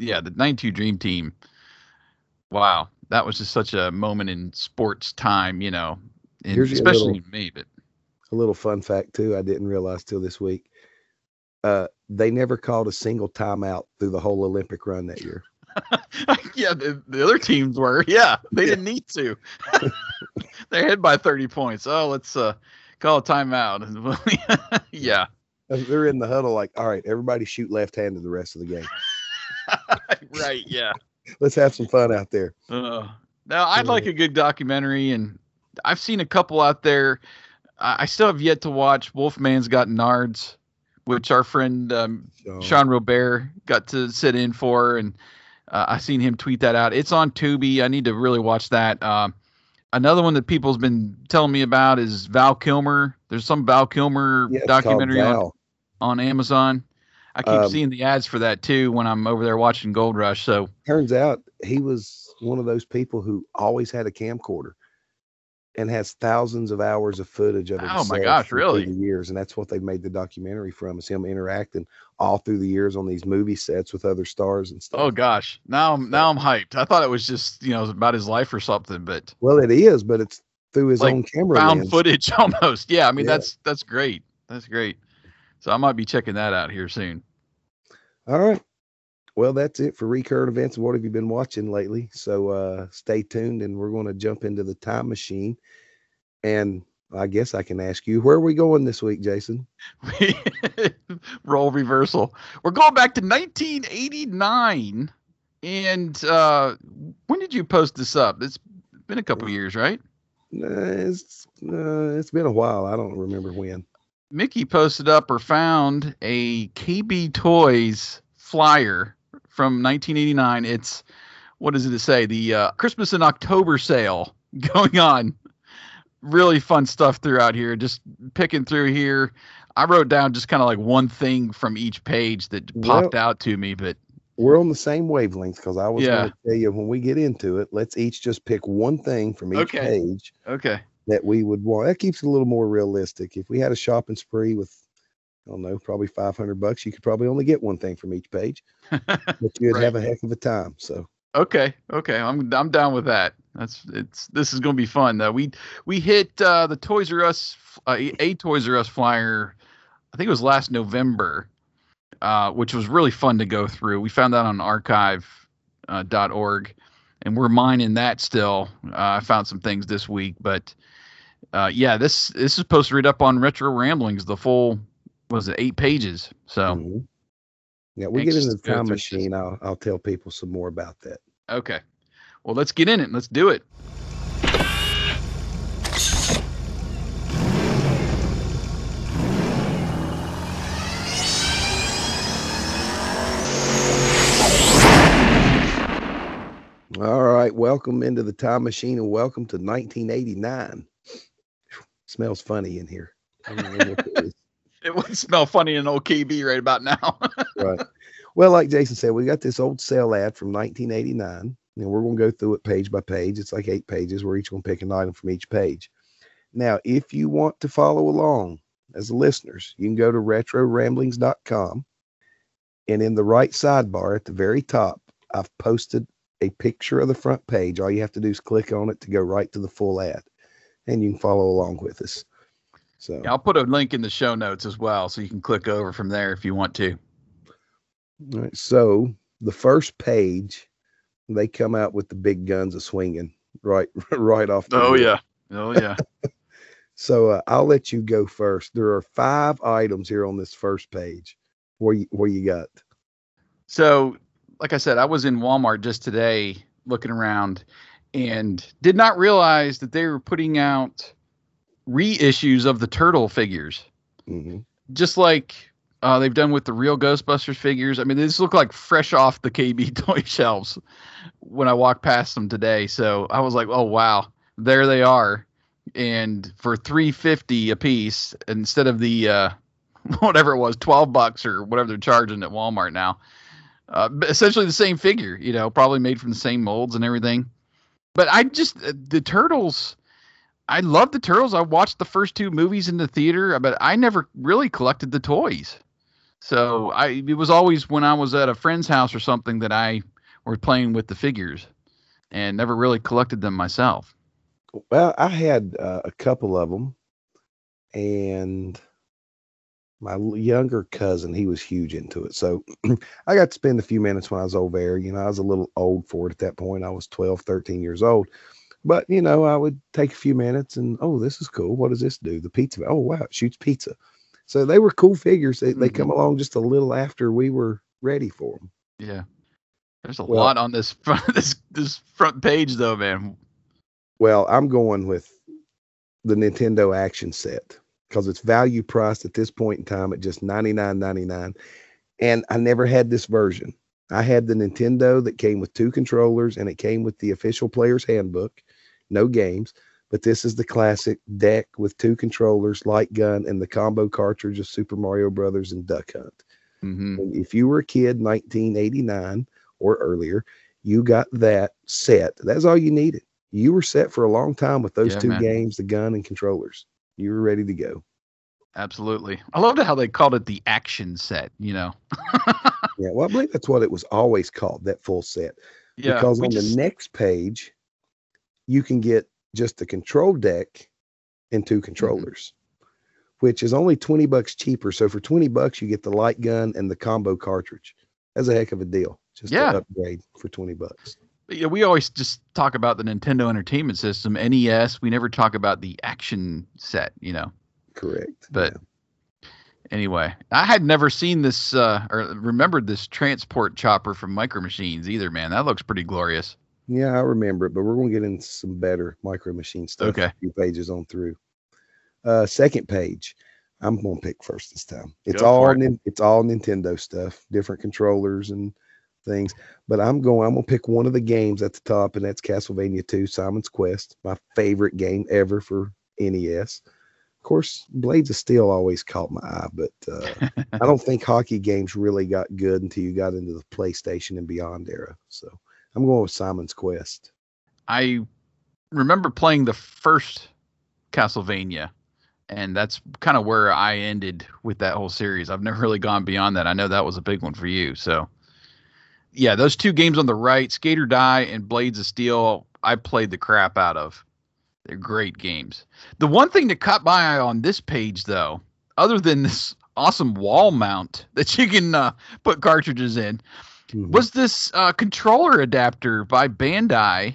yeah, the '92 Dream Team. Wow, that was just such a moment in sports time, you know, especially little- me. But A little fun fact too, I didn't realize till this week. Uh, they never called a single timeout through the whole Olympic run that year. *laughs* yeah, the, the other teams were. Yeah, they didn't need to. *laughs* They're ahead by 30 points. Oh, let's uh, call a timeout. *laughs* yeah, They're in the huddle like, all right, everybody shoot left-handed the rest of the game. *laughs* right. Yeah. Let's have some fun out there. Uh, now, I'd like a good documentary, and I've seen a couple out there. I, still have yet to watch Wolfman's Got Nards, which our friend um, So, Sean Robert got to sit in for, and uh, I seen him tweet that out. It's on Tubi. I need to really watch that. Um, another one that people's been telling me about is Val Kilmer. There's some Val Kilmer yeah, documentary on, on Amazon. I keep Um, seeing the ads for that too when I'm over there watching Gold Rush. So Turns out he was one of those people who always had a camcorder and has thousands of hours of footage of Oh my gosh, really? the years, and that's what they made the documentary from is him interacting all through the years on these movie sets with other stars and stuff. oh gosh, now I'm now I'm hyped. I thought it was just you know about his life or something, but Well, it is, but it's through his Like own camera found lens. footage *laughs* almost. Yeah, I mean Yeah. that's that's great. That's great. So I might be checking that out here soon. All right. Well, that's it for recurrent events. What have you been watching lately? So uh stay tuned and we're going to jump into the time machine. And I guess I can ask you, where are we going this week, Jason? *laughs* Role reversal. We're going back to 1989. And uh, when did you post this up? It's been a couple years, right? Uh, it's uh, it's been a while. I don't remember when. Mickey posted up or found a KB Toys flyer from 1989. It's what does it say? The uh, Christmas in October sale *laughs* going on. Really fun stuff throughout here. Just picking through here. I wrote down just kind of like one thing from each page that popped Well- out to me, but We're on the same wavelength because I was Yeah. going to tell you when we get into it, let's each just pick one thing from each Okay. page okay. That we would want. That keeps it a little more realistic. If we had a shopping spree with, I don't know, probably 500 bucks, you could probably only get one thing from each page, *laughs* but you'd have a heck of a time. So, Okay, okay, I'm I'm down with that. That's it's this is gonna be fun though. We we hit uh, the Toys R Us uh, a Toys R Us flyer. I think it was last November, uh, which was really fun to go through. We found that on archive uh, dot org, and we're mining that still. Uh, I found some things this week, but uh, yeah, this this is posted up on Retro Ramblings. The full was it eight pages? So mhm. yeah, we get into the time machine. I'll, I'll tell people some more about that. okay, well let's get in it. Let's do it. All right, welcome into the time machine and welcome to 1989. Smells funny in here. I don't know what it is. *laughs* It would smell funny in old KB right about now. *laughs* right. Well, like Jason said, we got this old sale ad from 1989, and we're going to go through it page by page. It's like eight pages. We're each going to pick an item from each page. Now, if you want to follow along as listeners, you can go to retroramblings.com, and in the right sidebar at the very top, I've posted a picture of the front page. All you have to do is click on it to go right to the full ad, and you can follow along with us. So, Yeah, I'll put a link in the show notes as well, so you can click over from there if you want to. All right, so the first page, they come out with the big guns of swinging right, *laughs* right off. the Oh yeah, oh yeah. *laughs* So uh, I'll let you go first. There are five items here on this first page. Where you where you got? so, like I said, I was in Walmart just today looking around, and did not realize that they were putting out reissues of the turtle figures, hmm just like uh, they've done with the real Ghostbusters figures. I mean, these look like fresh off the KB *laughs* toy shelves when I walked past them today. So I was like, oh wow, there they are. and for 350 a piece instead of the uh *laughs* whatever it was 12 bucks or whatever they're charging at Walmart now. Uh, essentially the same figure, you know, probably made from the same molds and everything. But I just uh, the turtles I love the turtles. I watched the first two movies in the theater, but I never really collected the toys. So I it was always when I was at a friend's house or something that I were playing with the figures and never really collected them myself. Well, I had uh, a couple of them, and my younger cousin, he was huge into it. So *clears throat* I got to spend a few minutes when I was over there. You know, I was a little old for it at that point. I was 12, 13 years old. But, you know, I would take a few minutes and, oh, this is cool. What does this do? The pizza. Oh, wow, it shoots pizza. So they were cool figures. They, they Mhm. come along just a little after we were ready for them. Yeah. There's a Well- lot on this *laughs* front this this front page though, man. Well, I'm going with the Nintendo Action Set because it's value priced at this point in time at just $99.99. And I never had this version. I had the Nintendo that came with two controllers and it came with the official player's handbook, no games. But this is the classic deck with two controllers, light gun, and the combo cartridge of Super Mario Brothers and Duck Hunt. hmm And if you were a kid 1989 or earlier, you got that set. That's all you needed. You were set for a long time with those Yeah, two man. games, the gun and controllers. You were ready to go. Absolutely. I loved how they called it the action set, you know. *laughs* Yeah, well, I believe that's what it was always called, that full set. Yeah. because on just- the next page, you can get just the control deck and Mm-hmm. two controllers, which is only 20 bucks cheaper. So for 20 bucks, you get the light gun and the combo cartridge. That's a heck of a deal. Just Yeah. to upgrade for 20 bucks. Yeah, we always just talk about the Nintendo Entertainment System, NES. We never talk about the action set, you know. Correct. But yeah. anyway, I had never seen this uh, or remembered this transport chopper from Micro Machines either, man. That looks pretty glorious. Yeah, I remember it, but we're going to get into some better micro machine stuff. Okay. A few pages on through. Uh, second page. I'm going to pick first this time. It's Go all it. it's all Nintendo stuff, different controllers and things. But I'm going. I'm to pick one of the games at the top, and that's Castlevania 2: Simon's Quest, my favorite game ever for NES. Of course, Blades of Steel always caught my eye, but uh, I don't think hockey games really got good until you got into the PlayStation and beyond era. So I'm going with Simon's Quest. I remember playing the first Castlevania, and that's kind of where I ended with that whole series. I've never really gone beyond that. I know that was a big one for you. So, yeah, those two games on the right, Skate or Die and Blades of Steel, I played the crap out of. They're great games. The one thing that caught my eye on this page, though, other than this awesome wall mount *laughs* that you can uh, put cartridges in, Mhm. was this uh, controller adapter by Bandai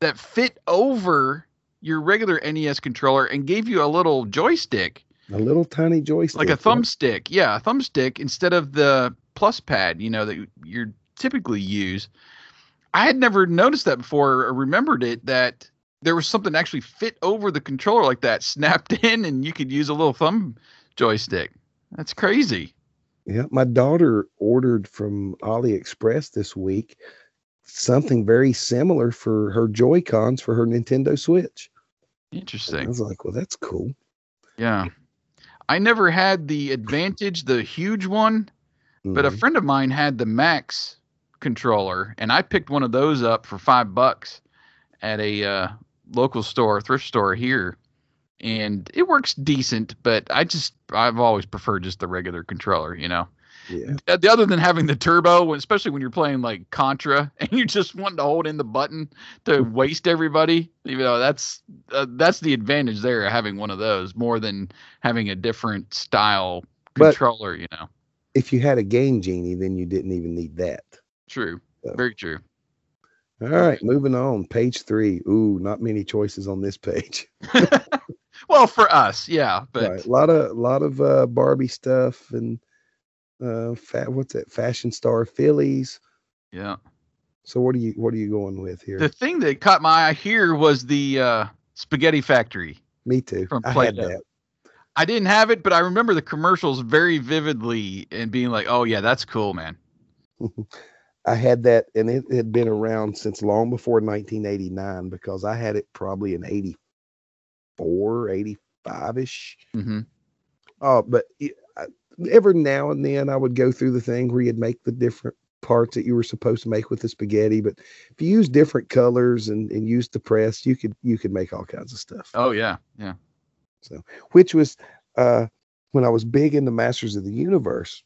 that fit over your regular NES controller and gave you a little joystick, a little tiny joystick, like a thumbstick. Yeah, a thumbstick instead of the plus pad, you know, that you- you're typically use. I had never noticed that before or remembered it that there was something actually fit over the controller like that, *laughs* snapped in, and you could use a little thumb joystick. That's crazy. Yeah, my daughter ordered from AliExpress this week something very similar for her Joy Cons for her Nintendo Switch. Interesting. I was like, well, that's cool. Yeah. I never had the Advantage, the huge one, but a Mhm. friend of mine had the Max controller, and I picked one of those up for five bucks at a uh, local store, thrift store here, and it works decent. But I just, I've always preferred just the regular controller, you know. yeah, Uh, The other than having the turbo, especially when you're playing like Contra *laughs* and you're just want to hold in the button to waste everybody, you know, that's uh, that's the advantage there, having one of those more than having a different style But- controller, you know. if you had a Game Genie, then you didn't even need that. True. So- Very true. All right, moving on. Page three. Ooh, not many choices on this page. *laughs* Well, for us, yeah, but right, a lot of a lot of uh, Barbie stuff and uh, what's that? Fashion Star Fillies. yeah. So what are you what are you going with here? The thing that caught my eye here was the uh, Spaghetti Factory. Me too. from I had Play-Doh. that. I didn't have it, but I remember the commercials very vividly and being like, "Oh yeah, that's cool, man." *laughs* I had that, and it had been around since long before 1989 because I had it probably in 84, 85 ish. Mm-hmm. Oh, but y- I- every now and then I would go through the thing where you'd make the different parts that you were supposed to make with the spaghetti. But if you use different colors and, and use the press, you could you could make all kinds of stuff. Oh yeah, yeah. So which was uh when I was big into Masters of the Universe.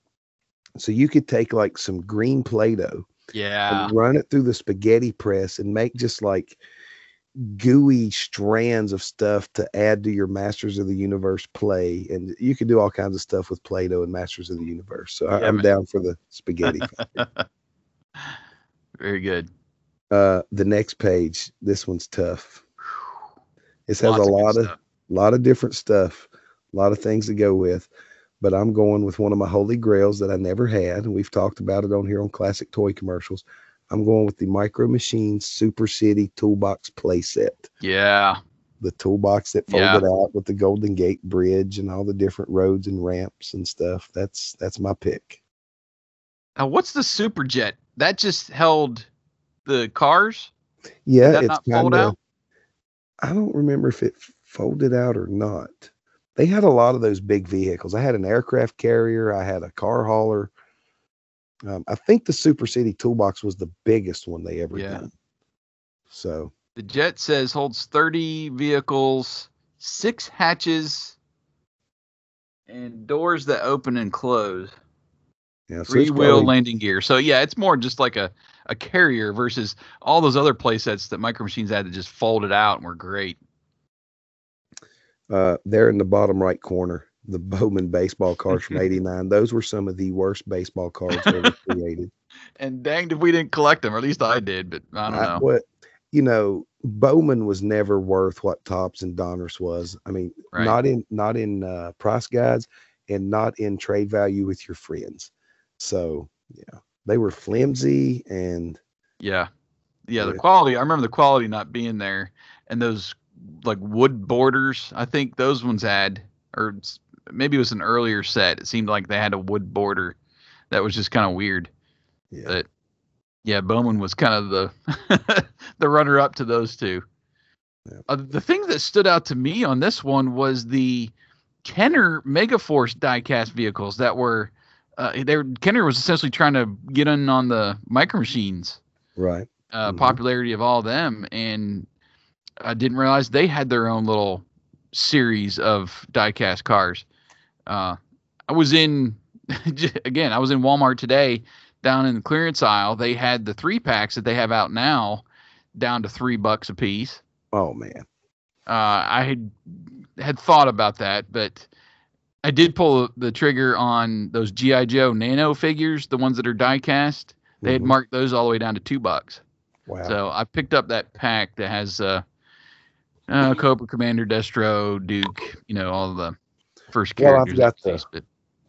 So you could take like some green Play-Doh Yeah. and run it through the spaghetti press and make just like gooey strands of stuff to add to your Masters of the Universe play. And you can do all kinds of stuff with Play Doh and Masters of the Universe. So I, Yeah, I'm man. down for the spaghetti. *laughs* Very good. uh, the next page, this one's tough. This has Lots a of lot of stuff. lot of different stuff, a lot of things to go with. But I'm going with one of my holy grails that I never had. And we've talked about it on here on classic toy commercials. I'm going with the Micro Machines Super City Toolbox playset. Yeah. The toolbox that Yeah. folded out with the Golden Gate Bridge and all the different roads and ramps and stuff. That's that's my pick. Now, what's the super jet? That just held the cars. Yeah, it's not fold kinda- out? I don't remember if it folded out or not. They had a lot of those big vehicles. I had an aircraft carrier. I had a car hauler. Um, I think the Super City Toolbox was the biggest one they ever Yeah. done. So The jet says holds 30 vehicles, six hatches, and doors that open and close. yeah, so Three wheel landing gear. So yeah, it's more just like a, a carrier versus all those other play sets that Micro Machines had that just folded out and were great. Uh, there in the bottom right corner, the *laughs* Bowman baseball cards from *laughs* '89. Those were some of the worst baseball cards ever *laughs* created. And danged if we didn't collect them, or at least I did, but I don't I- know. what you know, Bowman was never worth what Topps and Donruss was. I mean, Right. not in not in uh, price guides and not in trade value with your friends. So yeah, they were flimsy and Yeah. Yeah, the quality. I remember the quality not being there, and those like wood borders. I think those ones had, or maybe it was an earlier set. It seemed like they had a wood border that was just kind of weird. yeah, But yeah, Bowman was kind of the *laughs* the runner up to those two. Yeah. Uh, the thing that stood out to me on this one was the Kenner Megaforce diecast vehicles that were. Uh, they were, Kenner was essentially trying to get in on the micro machines right. uh, Mhm. popularity of all them, and I didn't realize they had their own little series of diecast cars. Uh, I was in *laughs* again. I was in Walmart today, down in the clearance aisle. They had the three packs that they have out now, down to three bucks a piece. Oh man, Uh, I had had thought about that, but I did pull the trigger on those GI Joe Nano figures, the ones that are diecast. They had Mhm. marked those all the way down to two bucks. wow. So I picked up that pack that has uh, uh Cobra Commander, Destro, Duke, you know, all the first characters. Well, I've got the- least, but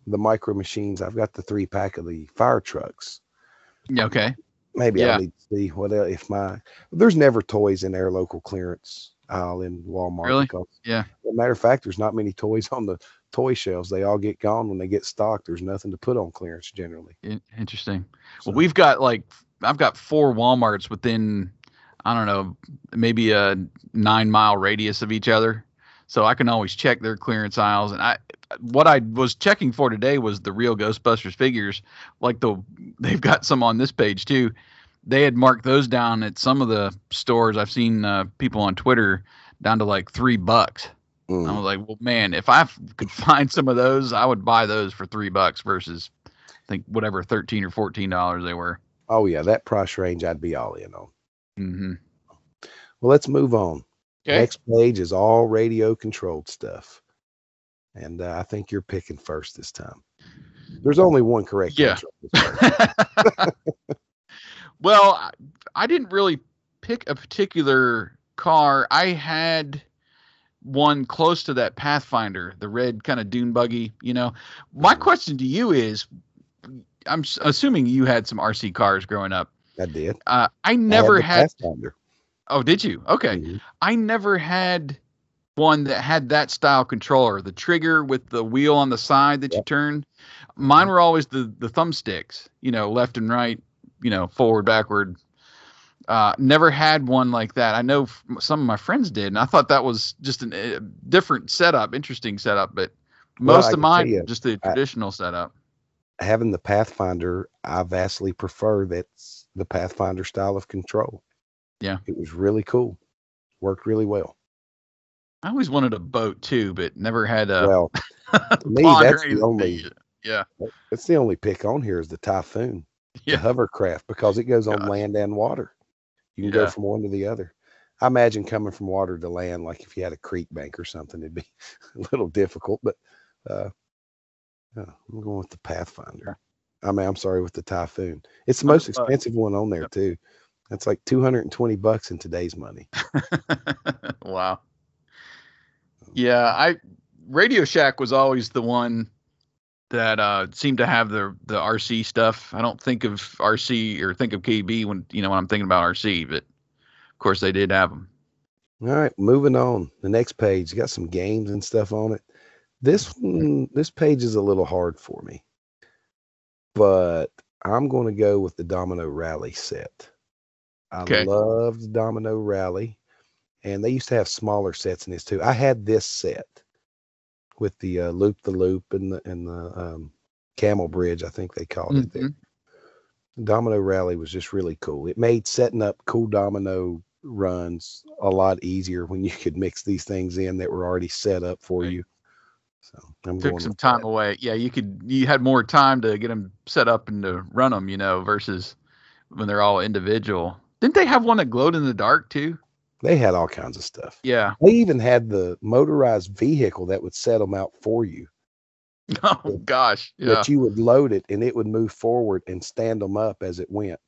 the micro machines. I've got the three pack of the fire trucks. yeah, okay. Maybe Yeah. I need to see what el- if my there's never toys in their local clearance aisle in Walmart. Really? because- Yeah. Matter of fact, there's not many toys on the toy shelves. They all get gone when they get stocked. There's nothing to put on clearance generally. Interesting. So, Well, we've got like I've got four WalMarts within I don't know maybe a nine mile radius of each other, so I can always check their clearance aisles. And I what I was checking for today was the real Ghostbusters figures. Like the they've got some on this page too. They had marked those down at some of the stores. I've seen uh, people on Twitter down to like three bucks. I mm, was like, well, man, if I f- *laughs* could find some of those, I would buy those for three bucks versus, I think whatever thirteen or fourteen dollars they were. oh yeah, that price range I'd be all in on. Mm-hmm. Well, let's move on. Okay. Next page is all radio controlled stuff, and uh, I think you're picking first this time. There's only one correct Yeah. answer. on this part. *laughs* *laughs* well, I, I didn't really pick a particular car. I had one close to that Pathfinder, the red kind of dune buggy. You know, my Mhm. question to you is, I'm assuming you had some RC cars growing up. I did. Uh, I I never the had. Pathfinder. Oh, did you? Okay. Mhm. I never had one that had that style controller, the trigger with the wheel on the side that you turn. Mine were always the the thumbsticks, you know, left and right, you know, forward, backward. Uh, never had one like that. I know f- some of my friends did, and I thought that was just a uh, different setup, interesting setup. But most I of mine, you, just the I- traditional setup. Having the Pathfinder, I vastly prefer that's the Pathfinder style of control. Yeah. It was really cool. Worked really well. I always wanted a boat too, but never had a. well, *laughs* me, that's the only- Yeah, that's the only pick on here is the Typhoon, Yeah. the hovercraft, because it goes on land and water. You can Yeah. go from one to the other. I imagine coming from water to land, like if you had a creek bank or something, it'd be *laughs* a little difficult. But uh, yeah, I'm going with the Pathfinder. I mean, I'm sorry, with the Typhoon. It's the most expensive one on there too. That's like 220 bucks in today's money. *laughs* wow. Yeah, I Radio Shack was always the one that uh seemed to have the the RC stuff. I don't think of RC or think of KB when you know when I'm thinking about RC, but of course they did have them. All right, moving on. The next page got some games and stuff on it. This one, this page is a little hard for me, but I'm going to go with the Domino Rally set. I Okay. loved Domino Rally, and they used to have smaller sets in this too. I had this set with the uh, loop the loop and the and the um, camel bridge. I think they called it there. Mhm. Domino Rally was just really cool. It made setting up cool domino runs a lot easier when you could mix these things in that were already set up for Right. you. So I'm Took some time that. away. Yeah, you could you had more time to get them set up and to run them, you know, versus when they're all individual. Didn't they have one that glowed in the dark too? They had all kinds of stuff. Yeah. They even had the motorized vehicle that would set them out for you. *laughs* Oh gosh. Yeah. That you would load it and it would move forward and stand them up as it went.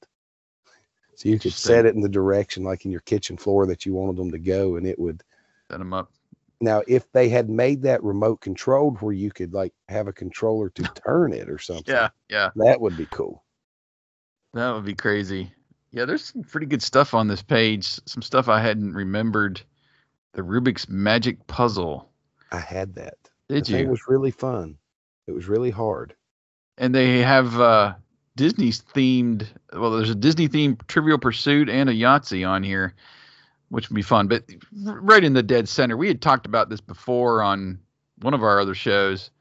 So you could set it in the direction, like in your kitchen floor, that you wanted them to go, and it would Set them up. Now, if they had made that remote controlled where you could like have a controller to *laughs* turn it or something, Yeah. Yeah. that would be cool. That would be crazy. Yeah, there's some pretty good stuff on this page. Some stuff I hadn't remembered. The Rubik's Magic Puzzle. I had that. Did the you? was really fun. It was really hard. and they have uh Disney's themed. Well, there's a Disney themed Trivial Pursuit and a Yahtzee on here, which would be fun. But right in the dead center, we had talked about this before on one of our other shows.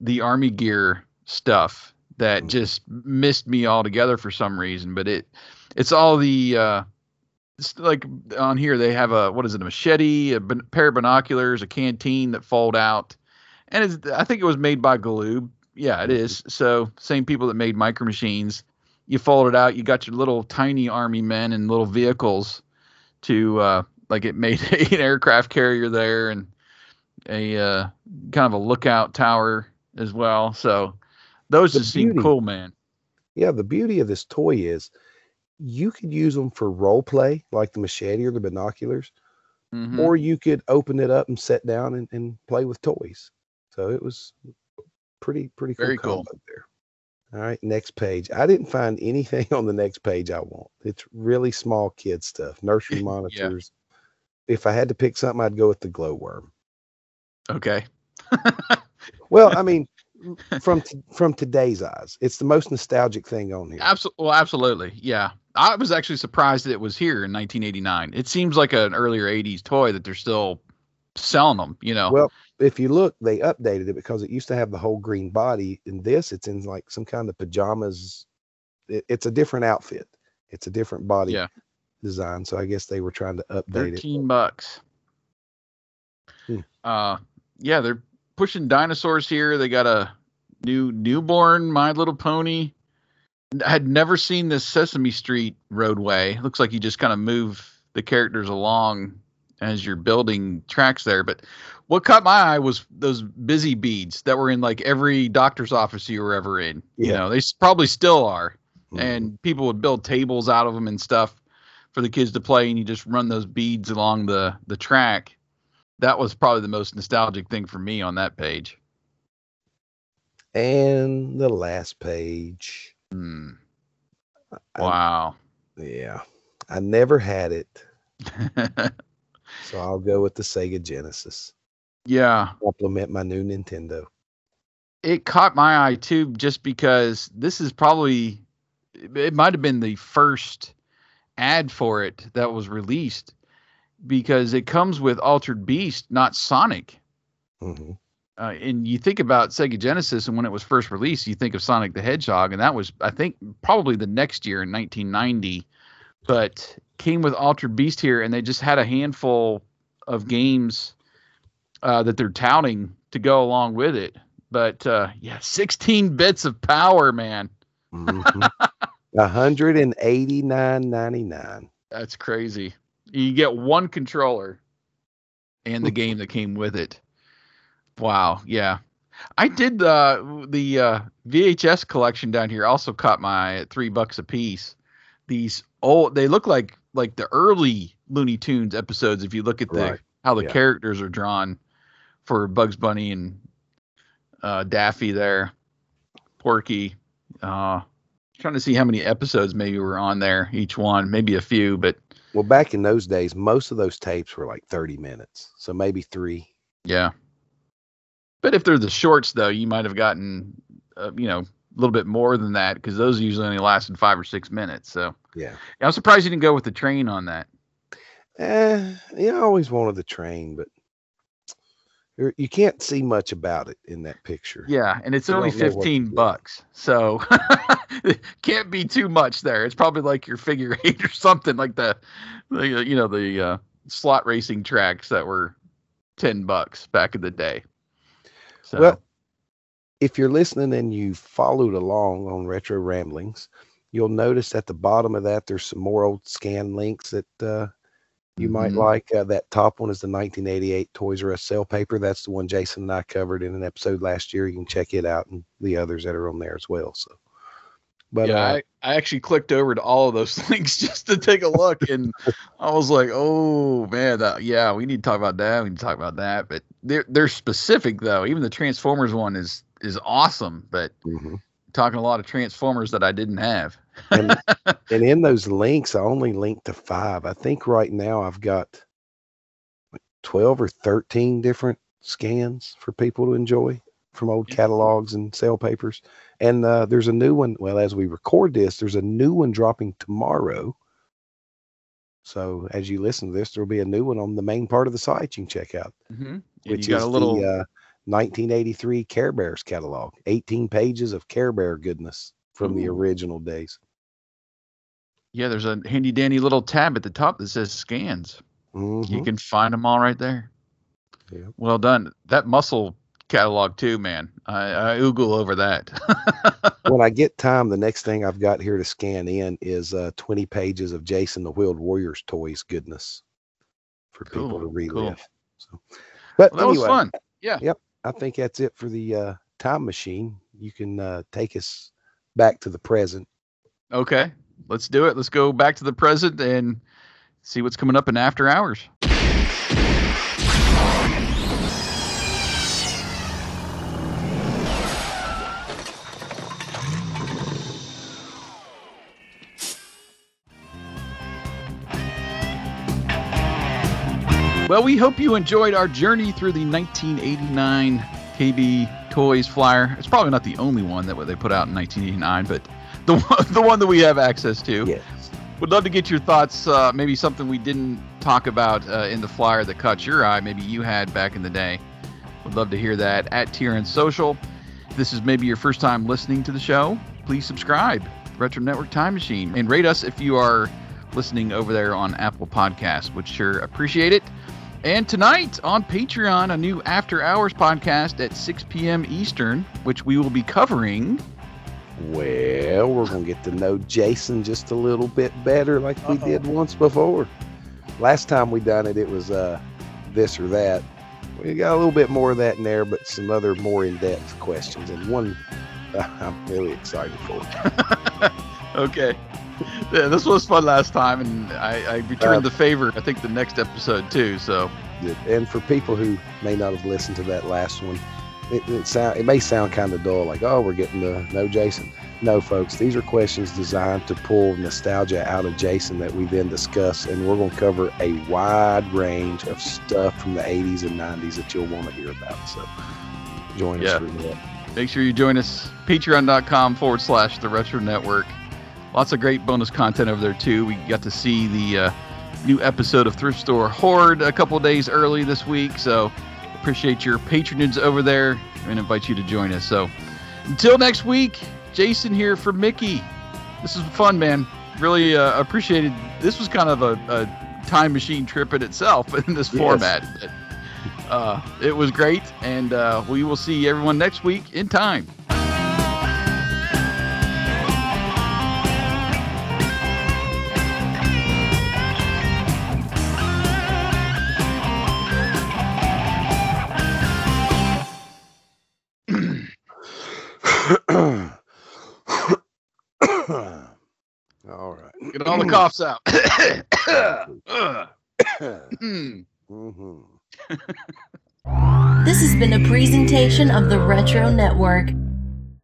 The Army Gear stuff that Mhm. just missed me altogether for some reason. But it, it's all the. uh it's like on here they have a what is it a machete a bin- pair of binoculars a canteen that fold out and it's, i think it was made by galoob yeah it is so same people that made micro machines you fold it out you got your little tiny army men and little vehicles to uh like it made *laughs* an aircraft carrier there and a uh kind of a lookout tower as well so those The just seem cool man Yeah, the beauty of this toy is you could use them for role play, like the machete or the binoculars, Mhm. or you could open it up and sit down and, and play with toys. So it was pretty pretty cool Very cool. there. All right, next page. I didn't find anything *laughs* on the next page I want. It's really small kid stuff, nursery *laughs* monitors. If I had to pick something, I'd go with the glowworm. okay *laughs* Well, I mean, from t- from today's eyes, it's the most nostalgic thing on here. Absolutely. Well, absolutely. Yeah. I was actually surprised that it was here in 1989. It seems like an earlier 80s toy that they're still selling them, you know. Well, if you look, they updated it because it used to have the whole green body. In this, it's in like some kind of pajamas. It, it's a different outfit. It's a different body Yeah. design. So I guess they were trying to update it. 13 bucks. Hmm. Uh yeah, they're pushing dinosaurs here. They got a new newborn My Little Pony. I had never seen this Sesame Street roadway. Looks like you just kind of move the characters along as you're building tracks there. But what caught my eye was those busy beads that were in like every doctor's office you were ever in. You Yeah. know, they probably still are Mhm. and people would build tables out of them and stuff for the kids to play and you just run those beads along the the track that was probably the most nostalgic thing for me on that page and the last page. I- wow yeah, I never had it, *laughs* so I'll go with the Sega Genesis. Yeah Compliment my new Nintendo. it caught my eye too just because this is probably it might have been the first ad for it that was released because it comes with Altered Beast, not Sonic. hmm Uh, and you think about Sega Genesis, and when it was first released, you think of Sonic the Hedgehog, and that was, I think, probably the next year in 1990. But came with Altered Beast here, and they just had a handful of games uh, that they're touting to go along with it. But uh, yeah, 16 bits of power, man. hmm *laughs* A hundred and eighty nine ninety nine. That's crazy. You get one controller and the game that came with it. Wow. Yeah. I did the the uh, VHS collection down here. Also caught my eye at three bucks a piece. These old they look like like the early Looney Tunes episodes. If you look at the Right. how the Yeah. characters are drawn for Bugs Bunny and uh, Daffy there, Porky. Uh, trying to see how many episodes maybe were on there each one. Maybe a few, but Well, back in those days, most of those tapes were like thirty minutes, so maybe three. Yeah. But if they're the shorts, though, you might have gotten, uh, you know, a little bit more than that because those usually only lasted five or six minutes. So Yeah. I'm surprised you didn't go with the train on that. Eh, yeah, I always wanted the train, but you can't see much about it in that picture. Yeah, and it's You only don't know what to 15 bucks. So it *laughs* can't be too much there. It's probably like your figure *laughs* eight or something like the, the you know, the uh, slot racing tracks that were 10 bucks back in the day. So Well, if you're listening and you followed along on Retro Ramblings, you'll notice at the bottom of that there's some more old scan links that uh, you might Mhm. like. Uh, that top one is the 1988 Toys R Us sale paper. That's the one Jason and I covered in an episode last year. You can check it out and the others that are on there as well. So, but yeah, uh, I, I actually clicked over to all of those *laughs* links just to take a look, and I was like, "Oh man, that, yeah, we need to talk about that. We need to talk about that." But they're they're specific though. Even the Transformers one is is awesome, but mhm. talking a lot of Transformers that I didn't have. And and in those links, I only linked to five. I think right now I've got like 12 or 13 different scans for people to enjoy from old catalogs and sale papers. And uh, there's a new one. Well, as we record this, there's a new one dropping tomorrow. So as you listen to this, there'll be a new one on the main part of the site you can check out, Mm-hmm. which you got is a little. the uh, 1983 Care Bears catalog. 18 pages of Care Bear goodness from the original days. Yeah, there's a handy dandy little tab at the top that says scans. You Mhm. can find them all right there. Yep. Well done. That muscle catalog too, man. I, I oogle over that. *laughs* when I get time, the next thing I've got here to scan in is uh, 20 pages of Jayce and the Wheeled Warriors toys goodness for people Cool, to cool. relive. So, but well, that was anyway, fun. I think that's it for the uh, time machine. You can uh, take us back to the present. Okay, let's do it. Let's go back to the present and see what's coming up in after hours. Well, we hope you enjoyed our journey through the 1989 KB Toys flyer. It's probably not the only one that they put out in 1989, but the one, the one that we have access to. Yes. Would love to get your thoughts. Uh, maybe something we didn't talk about uh, in the flyer that caught your eye. Maybe you had back in the day. Would love to hear that at TRN Social. If this is maybe your first time listening to the show. Please subscribe, Retro Network Time Machine, and rate us if you are listening over there on Apple Podcasts. Would sure appreciate it. And tonight on Patreon, a new After Hours podcast at 6 p.m. Eastern, which we will be covering. Well, we're going to get to know Jason just a little bit better like we Uh-oh. did once before. Last time we done it, it was uh, this or that. We got a little bit more of that in there, but some other more in-depth questions. And one uh, *laughs* I'm really excited for. *laughs* Okay. Yeah, this was fun last time, and I, I returned Uh, the favor. I think the next episode too. So And for people who may not have listened to that last one, it, it sound it may sound kind of dull, like oh, we're getting to know Jason. No, folks, these are questions designed to pull nostalgia out of Jason that we then discuss, and we're going to cover a wide range of stuff from the 80s and 90s that you'll want to hear about. So join Yeah. us for that. make sure you join us. Patreon.com forward slash the Retro Network. lots of great bonus content over there too. We got to see the uh, new episode of Thrift Store Horde a couple days early this week. So appreciate your patronage over there and invite you to join us. So until next week, Jason here for Mickey. This is fun, man. Really uh, appreciated. This was kind of a, a time machine trip in itself *laughs* in this Yes. format. But, uh, it was great, and uh, we will see everyone next week in time. Right. Get all the coughs out. Ugh. Hmm. Mhm. This has been a presentation of the Retro Network.